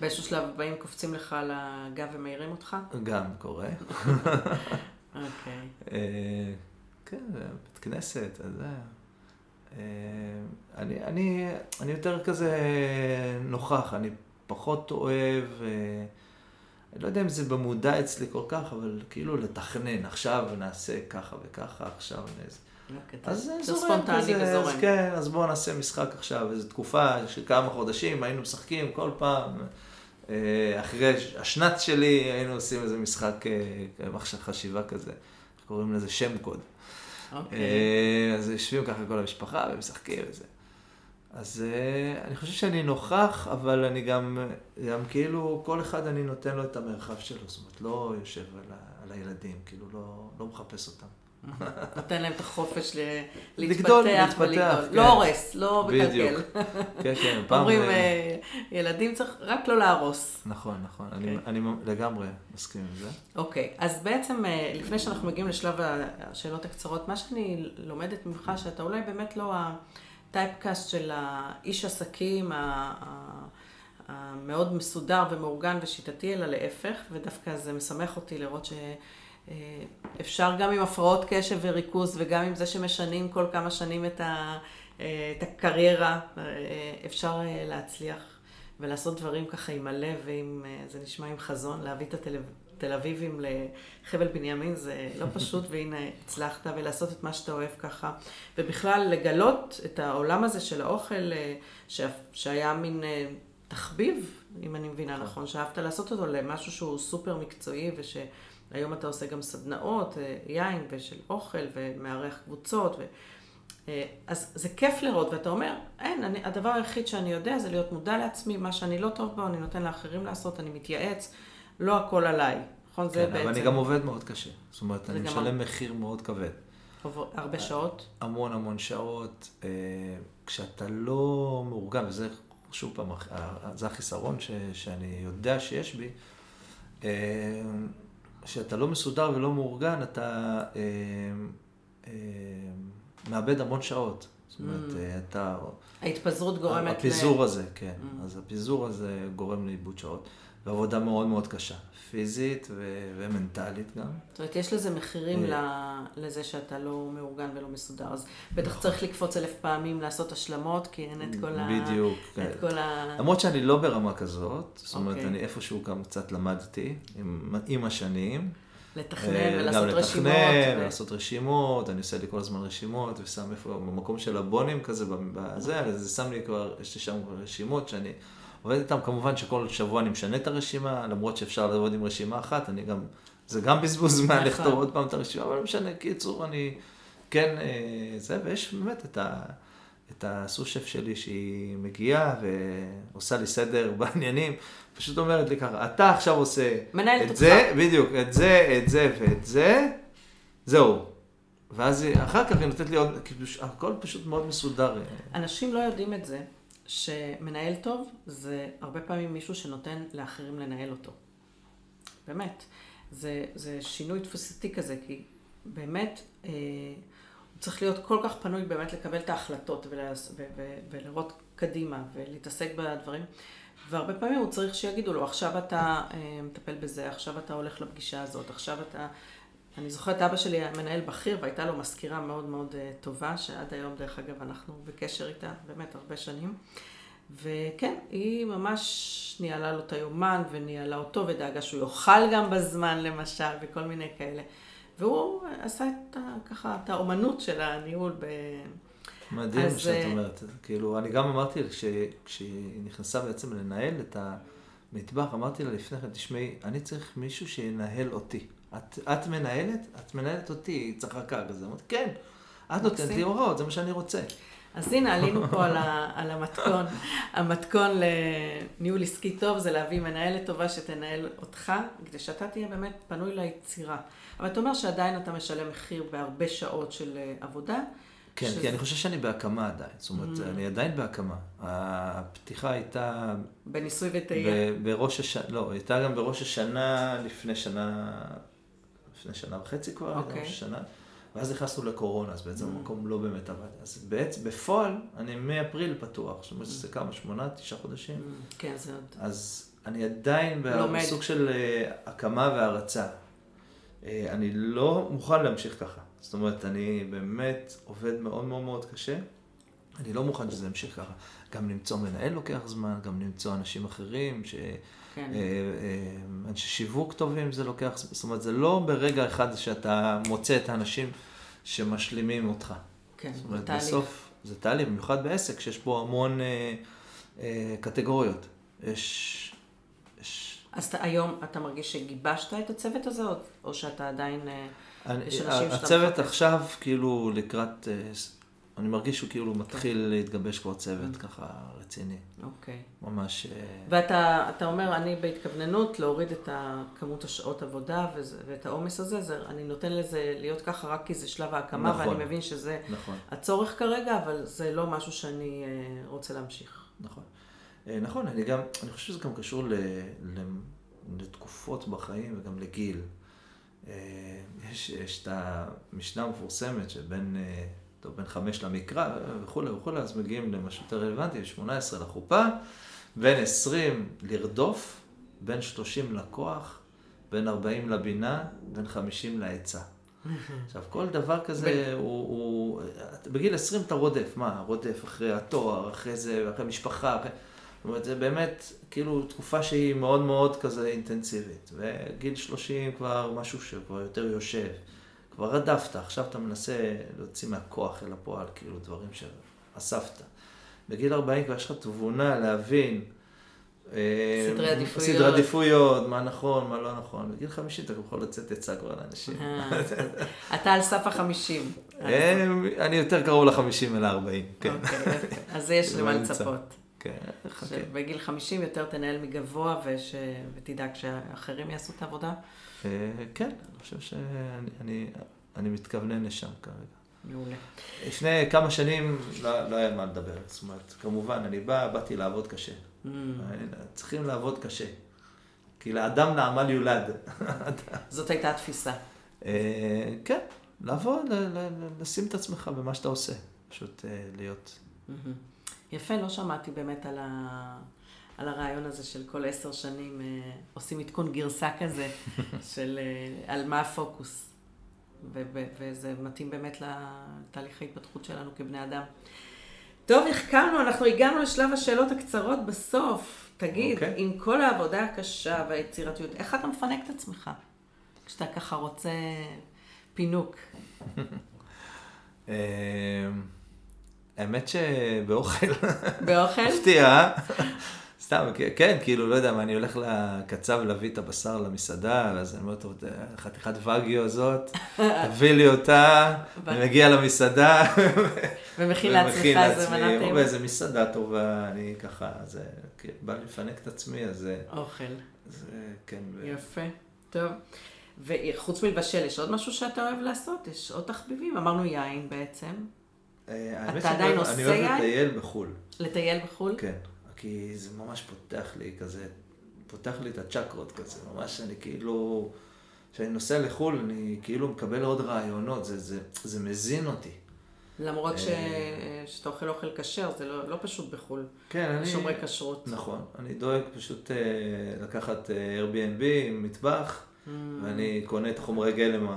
באיזשהו שלב באים, קופצים לך על הגב ומעירים אותך? גם קורא. אוקיי. אה, כן, בית כנסת, אז זה... אה, אני, אני, אני יותר כזה נוכח, אני פחות אוהב, אני לא יודע אם זה במודע אצלי כל כך, אבל כאילו לתכנן, עכשיו נעשה ככה וככה, עכשיו נעשה. אוקיי, אז זה זורם ספונטני כזה, אז וזורם. כן, אז בואו נעשה משחק עכשיו, איזו תקופה של כמה חודשים, היינו משחקים כל פעם, אה, אחרי השנת שלי היינו עושים איזה משחק, אה, חשיבה כזה, קוראים לזה שם קוד. אוקיי. אה, אז יושבים ככה כל המשפחה ומשחקים וזה. אז אה, אני חושב שאני נוכח, אבל אני גם, גם כאילו, כל אחד אני נותן לו את המרחב שלו, זאת אומרת, לא יושב על, ה, על הילדים, כאילו, לא, לא מחפש אותם. נותן להם את החופש ל- לגדול, להתפתח להתפתח, ולגדול. כן. לא הורס, לא מקלקל. בדיוק. כן, כן, פעם... אומרים, אה, אה, ילדים צריך רק לא להרוס. נכון, נכון, אני, אוקיי. אני לגמרי מסכים עם זה. אוקיי, אז בעצם לפני שאנחנו מגיעים לשלב השאלות הקצרות, מה שאני לומדת ממך, שאתה אולי באמת לא הטייפקאסט של האיש עסקים המאוד מסודר ומאורגן ושיטתי, אלא להפך, ודווקא זה משמח אותי לראות שאפשר גם עם הפרעות קשב וריכוז וגם עם זה שמשנים כל כמה שנים את, אה, את הקריירה, אה, אפשר אה, להצליח ולעשות דברים ככה עם הלב ועם, אה, זה נשמע עם חזון, להביא את התל, תל אביבים לחבל בנימין זה לא פשוט, והנה הצלחת, ולעשות את מה שאתה אוהב ככה. ובכלל לגלות את העולם הזה של האוכל, אה, ש, שהיה מין אה, תחביב, אם אני מבינה נכון, שאהבת לעשות אותו למשהו שהוא סופר מקצועי, ושהיום אתה עושה גם סדנאות, אה, יין ושל אוכל, ומארח קבוצות. ו... אז זה כיף לראות, ואתה אומר, אין, אני, הדבר היחיד שאני יודע זה להיות מודע לעצמי, מה שאני לא טוב בו, אני נותן לאחרים לעשות, אני מתייעץ, לא הכל עליי, נכון? זה כן, בעצם... אבל אני גם עובד מאוד קשה. זאת אומרת, אני גם משלם מחיר מאוד כבד. הרבה שעות. המון המון שעות. אה, כשאתה לא מאורגן, וזה שוב פעם, זה החיסרון ש, שאני יודע שיש בי, אה, כשאתה לא מסודר ולא מאורגן, אתה אה, מאבד המון שעות. זאת אומרת, אה, אתה... ההתפזרות גורמת הפיזור הזה, כן. Mm. אז הפיזור הזה גורם לאיבוד שעות. ועבודה מאוד מאוד קשה, פיזית ו- ומנטלית גם. זאת אומרת, יש לזה מחירים אה. ל- לזה שאתה לא מאורגן ולא מסודר. אז בטח צריך לקפוץ אלף פעמים לעשות השלמות, כי אין את כל ה... בדיוק. כן. את כל ה... למרות שאני לא ברמה כזאת, זאת אומרת, אוקיי. אני איפשהו גם קצת למדתי עם, עם השנים. לתכנן אה, ולעשות גם רשימות. לתכנן, ו- ולעשות רשימות, אני עושה לי כל הזמן רשימות, ושם איפה, במקום של הבונים כזה, בזה, אז זה שם לי כבר, יש לי שם רשימות שאני עובד איתם, כמובן שכל שבוע אני משנה את הרשימה, למרות שאפשר לעבוד עם רשימה אחת, אני גם, זה גם בזבוז זמן נכון. לכתוב עוד פעם את הרשימה, אבל לא משנה, קיצור, אני כן, אה, זה, ויש באמת את ה... את הסושף שלי שהיא מגיעה ועושה לי סדר בעניינים, פשוט אומרת לי ככה, אתה עכשיו עושה מנהלת את. זה, בדיוק, את זה, את זה ואת זה, זהו. ואז היא- אחר כך היא נותנת לי עוד, כאילו, הכל פשוט מאוד מסודר. אנשים לא יודעים את זה, שמנהל טוב זה הרבה פעמים מישהו שנותן לאחרים לנהל אותו. באמת. זה, זה שינוי תפוסתי כזה, כי באמת אה, הוא צריך להיות כל כך פנוי באמת לקבל את ההחלטות ולעס, ו, ו, ולראות קדימה ולהתעסק בדברים. והרבה פעמים הוא צריך שיגידו לו, עכשיו אתה אה, מטפל בזה, עכשיו אתה הולך לפגישה הזאת, עכשיו אתה... אני זוכרת, אבא שלי היה מנהל בכיר והייתה לו מזכירה מאוד מאוד אה, טובה, שעד היום, דרך אגב, אנחנו בקשר איתה באמת הרבה שנים. וכן, היא ממש ניהלה לו את היומן וניהלה אותו ודאגה שהוא יאכל גם בזמן למשל וכל מיני כאלה. והוא עשה את ככה את האומנות של הניהול ב... מדהים אז, שאת אה, אומרת. כאילו, אני גם אמרתי, כש- כשהיא נכנסה בעצם לנהל את מטבח, אמרתי לה לפני כן, תשמעי, אני צריך מישהו שינהל אותי. את, את מנהלת? את מנהלת אותי, היא צחקה כזה. אמרתי, כן, את נותנת לי הוראות, זה מה שאני רוצה. אז הנה, עלינו פה על, ה, על המתכון. המתכון לניהול עסקי טוב זה להביא מנהלת טובה שתנהל אותך, כדי שאתה תהיה באמת פנוי ליצירה. אבל אתה אומר שעדיין אתה משלם מחיר בהרבה שעות של אה, עבודה. כן, שזה... כי אני חושב שאני בהקמה עדיין. זאת אומרת, mm. אני עדיין בהקמה. הפתיחה הייתה... בניסוי וטעייה. בראש השנה, לא, הייתה גם בראש השנה לפני שנה, לפני שנה וחצי כבר, okay. אוקיי. השנה. ואז נכנסנו לקורונה, אז בעצם mm. המקום לא באמת עבד. אז בעצם, בפועל, אני מאפריל פתוח, זאת אומרת שזה כמה, שמונה, תשעה חודשים. Mm. כן, זה עוד... אז אני עדיין בסוג של אה, הקמה והרצה. אה, אני לא מוכן להמשיך ככה. זאת אומרת, אני באמת עובד מאוד מאוד מאוד קשה. אני לא מוכן שזה ימשיך ככה. גם למצוא מנהל לוקח זמן, גם למצוא אנשים אחרים, ש... כן. אה, אה, אנשי שיווק טובים זה לוקח, זאת אומרת, זה לא ברגע אחד שאתה מוצא את האנשים שמשלימים אותך. כן, זאת אומרת, תהליך. בסוף זה תהליך, במיוחד בעסק, שיש בו המון אה, אה, קטגוריות. יש, יש... אז אתה, היום אתה מרגיש שגיבשת את הצוות הזה, או שאתה עדיין... אה, אני, הצוות עכשיו, כאילו, לקראת אני מרגיש שהוא כאילו כן. מתחיל להתגבש כבר צוות mm. ככה רציני. אוקיי. ממש... אה, ואתה אומר, אני בהתכווננות להוריד את כמות השעות עבודה ואת העומס הזה, זה, אני נותן לזה להיות ככה רק כי זה שלב ההקמה, נכון, ואני מבין שזה נכון. הצורך כרגע, אבל זה לא משהו שאני אה, רוצה להמשיך. נכון. אה, נכון, אני גם, אני חושב שזה גם קשור ל, ל, לתקופות בחיים וגם לגיל. יש, יש את המשנה המפורסמת שבין... טוב, בין חמש למקרא וכולי וכולי, אז מגיעים למשהו יותר רלוונטי, 18 לחופה, בין 20 לרדוף, בין 30 לכוח, בין 40 לבינה, בין 50 לעצה. עכשיו, כל דבר כזה הוא, הוא... בגיל 20 אתה רודף, מה? רודף אחרי התואר, אחרי זה, אחרי משפחה, אחרי... זאת אומרת, זה באמת כאילו תקופה שהיא מאוד מאוד כזה אינטנסיבית. וגיל 30 כבר משהו שכבר יותר יושב. כבר רדפת, עכשיו אתה מנסה להוציא מהכוח אל הפועל, כאילו דברים שאספת. בגיל 40 כבר יש לך תבונה להבין. אה, סדרי עדיפויות. סדרי עדיפויות, מה נכון, מה לא נכון. בגיל 50 אתה יכול לצאת עצה כבר לאנשים. אה, אתה על סף החמישים. אה, אני יותר קרוב לחמישים אל הארבעים, כן. אוקיי, אז יש למה לצפות. כן, חכה. בגיל 50 יותר תנהל מגבוה ותדאג שאחרים יעשו את העבודה. כן, אני חושב שאני מתכוונן לשם כרגע. מעולה. לפני כמה שנים לא, לא היה מה לדבר, זאת אומרת, כמובן, אני בא, באתי לעבוד קשה. Mm. צריכים לעבוד קשה. כי לאדם לעמל יולד. זאת הייתה התפיסה. אה, כן, לעבוד, לשים את עצמך במה שאתה עושה. פשוט אה, להיות. Mm-hmm. יפה, לא שמעתי באמת על, ה... על הרעיון הזה של כל עשר שנים אה, עושים עדכון גרסה כזה, של אה, על מה הפוקוס. ו- ו- וזה מתאים באמת לתהליך ההתפתחות שלנו כבני אדם. טוב, החכמנו, אנחנו הגענו לשלב השאלות הקצרות בסוף. תגיד, okay. אוקיי. עם כל העבודה הקשה והיצירתיות, איך אתה מפנק את עצמך? כשאתה ככה רוצה פינוק. אמ, האמת שבאוכל. באוכל? מפתיע. סתם, כן, כאילו, לא יודע מה, אני הולך לקצב להביא את הבשר למסעדה, ואז אני אומר, טוב, חתיכת וגיו הזאת, תביא לי אותה, אני מגיע למסעדה. ומכין לעצמך איזה מנה טעימה. באיזה מסעדה טובה, אני ככה, זה, כן, בא לי לפנק את עצמי, אז זה... אוכל. זה, כן. יפה, טוב. וחוץ מלבשל, יש עוד משהו שאתה אוהב לעשות? יש עוד תחביבים? אמרנו יין בעצם. אה, אתה עדיין עושה יין? אני אוהב לטייל בחו"ל. לטייל בחו"ל? כן. כי זה ממש פותח לי כזה, פותח לי את הצ'קרות כזה, ממש אני כאילו, כשאני נוסע לחו"ל, אני כאילו מקבל עוד רעיונות, זה, זה, זה מזין אותי. למרות ש... אה, שאתה אוכל אוכל כשר, זה לא, לא פשוט בחו"ל. כן, אני... שומרי כשרות. נכון, אני דואג פשוט אה, לקחת אה, Airbnb עם מטבח, mm. ואני קונה את החומרי גלם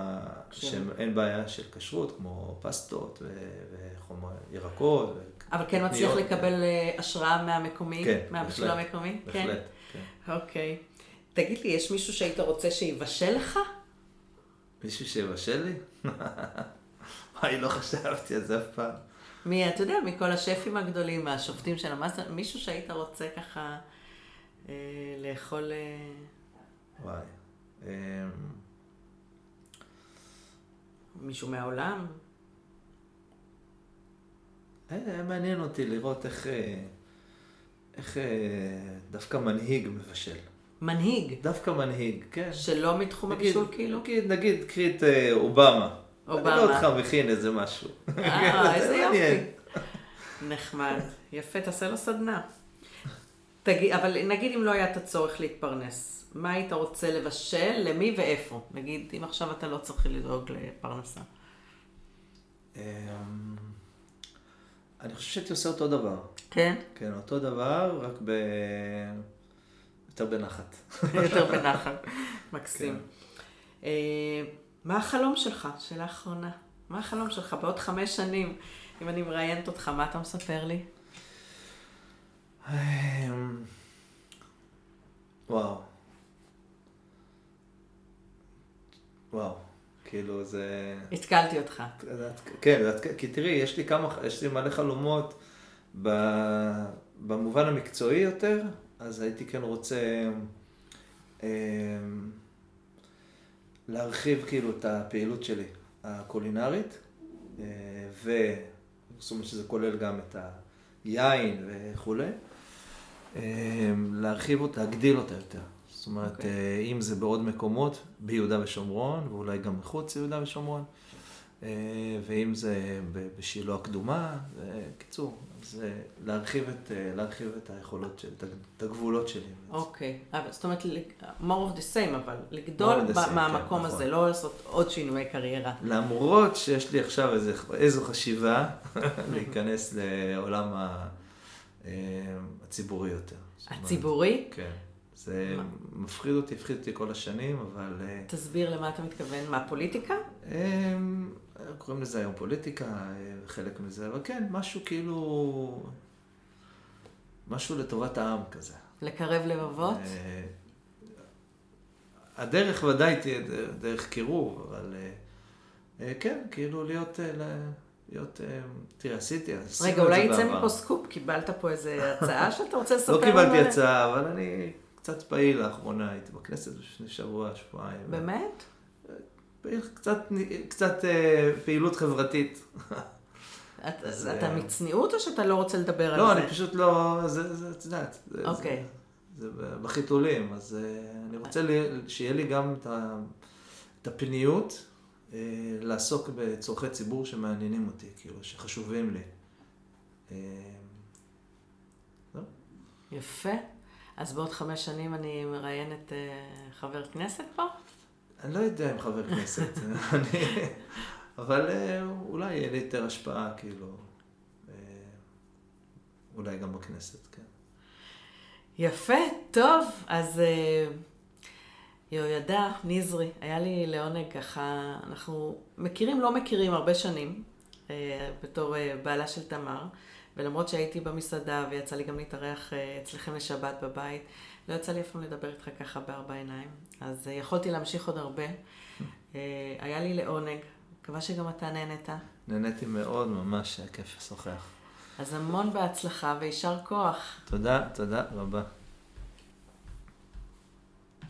שאין בעיה של כשרות, כמו פסטות וחומרי ירקות. אבל כן מצליח לקבל אה, השראה מהמקומי? כן, מהבשל המקומי? כן? בהחלט, כן. אוקיי. תגיד לי, יש מישהו שהיית רוצה שיבשל לך? מישהו שיבשל לי? וואי, לא חשבתי על זה אף פעם. מי, אתה יודע, מכל השפים הגדולים, מהשופטים של המאסטר, מישהו שהיית רוצה ככה אה, לאכול... אה, וואי. אמ, מישהו מהעולם? היה מעניין אותי לראות איך, אה, איך אה, דווקא מנהיג מבשל. מנהיג, דווקא מנהיג, כן. שלא מתחום הבישול כאילו? נגיד, נגיד, קחי את אובמה. אובמה. אני לא אותך מכין איזה משהו. אה, איזה. יופי. נחמד. יפה, תעשה לו סדנה. תגיד, אבל נגיד אם לא היה את הצורך להתפרנס, מה היית רוצה לבשל, למי ואיפה? נגיד, אם עכשיו אתה לא צריך לדאוג לפרנסה. אני חושב שהייתי עושה אותו דבר. כן? כן, אותו דבר, רק ב... יותר בנחת. יותר בנחת. מקסים. כן. אה, מה החלום שלך? שאלה אחרונה. מה החלום שלך בעוד חמש שנים? אם אני מראיינת אותך, מה אתה מספר לי? אמ, וואו. וואו. כאילו זה... התקלתי אותך. כן, כי תראי, יש לי כמה, יש לי מלא חלומות ב- במובן המקצועי יותר, אז הייתי כן רוצה אמ, להרחיב כאילו את הפעילות שלי הקולינרית, אה, ו... זאת אומרת שזה כולל גם את היין וכולי, אמ, להרחיב אותה, להגדיל אותה יותר. זאת אומרת, אוקיי. אה, אם זה בעוד מקומות, ביהודה ושומרון, ואולי גם מחוץ ליהודה ושומרון, אה, ואם זה בשילה הקדומה, בקיצור, אז להרחיב את, אה, להרחיב את היכולות שלי, את הג- את הגבולות שלי. אוקיי. אבל זאת אומרת, more of the same, אבל לגדול same, מהמקום כן, הזה, נכון. לא לעשות עוד שינויי קריירה. למרות שיש לי עכשיו איזה, איזו חשיבה להיכנס לעולם הציבורי יותר. הציבורי? כן. זה מה? מפחיד אותי, הפחיד אותי כל השנים, אבל... אה, תסביר למה אתה מתכוון. מה, פוליטיקה? אמ, קוראים לזה היום פוליטיקה, אה, חלק מזה, אבל כן, משהו כאילו... משהו לטובת העם כזה. לקרב לבבות? אה, הדרך ודאי תהיה דרך קירוב, אבל כן, כאילו להיות... להיות... אה, תראה, עשיתי, את רגע, אולי יצא. מפה סקופ, קיבלת פה איזה הצעה שאתה רוצה לספר לא קיבלתי? הצעה, אבל אני קצת פעיל לאחרונה, הייתי בכנסת לפני שבוע, שבועיים. באמת? פעיל, קצת, קצת אה, פעילות חברתית. את- אז, אתה אה, מצניעות או שאתה לא רוצה לדבר על לא, זה? אני פשוט לא, זה, זה, את יודעת. אוקיי. זה, זה בחיתולים, אז אה, אני רוצה לי, שיהיה לי גם את, ה, את הפניות לעסוק בצורכי ציבור שמעניינים אותי, כאילו, שחשובים לי. זהו. יפה. אז בעוד חמש שנים אני מראיינת אה, חבר כנסת פה? אני לא יודע אם חבר כנסת, אני, אבל אה, אולי יהיה לי יותר השפעה, כאילו, אה, אולי גם בכנסת, כן. יפה, טוב, אז יהוידע, נזרי, היה לי לעונג ככה, אנחנו מכירים, לא מכירים הרבה שנים, בתור בעלה של תמר, ולמרות שהייתי במסעדה ויצא לי גם להתארח אה, אצלכם לשבת בבית, לא יצא לי אף פעם לדבר איתך ככה בארבע עיניים, אז אה, יכולתי להמשיך עוד הרבה. אה, היה לי לעונג, מקווה שגם אתה נהנית. נהניתי מאוד, ממש היה כיף לשוחח. אז המון בהצלחה ויישר כוח. תודה, תודה רבה.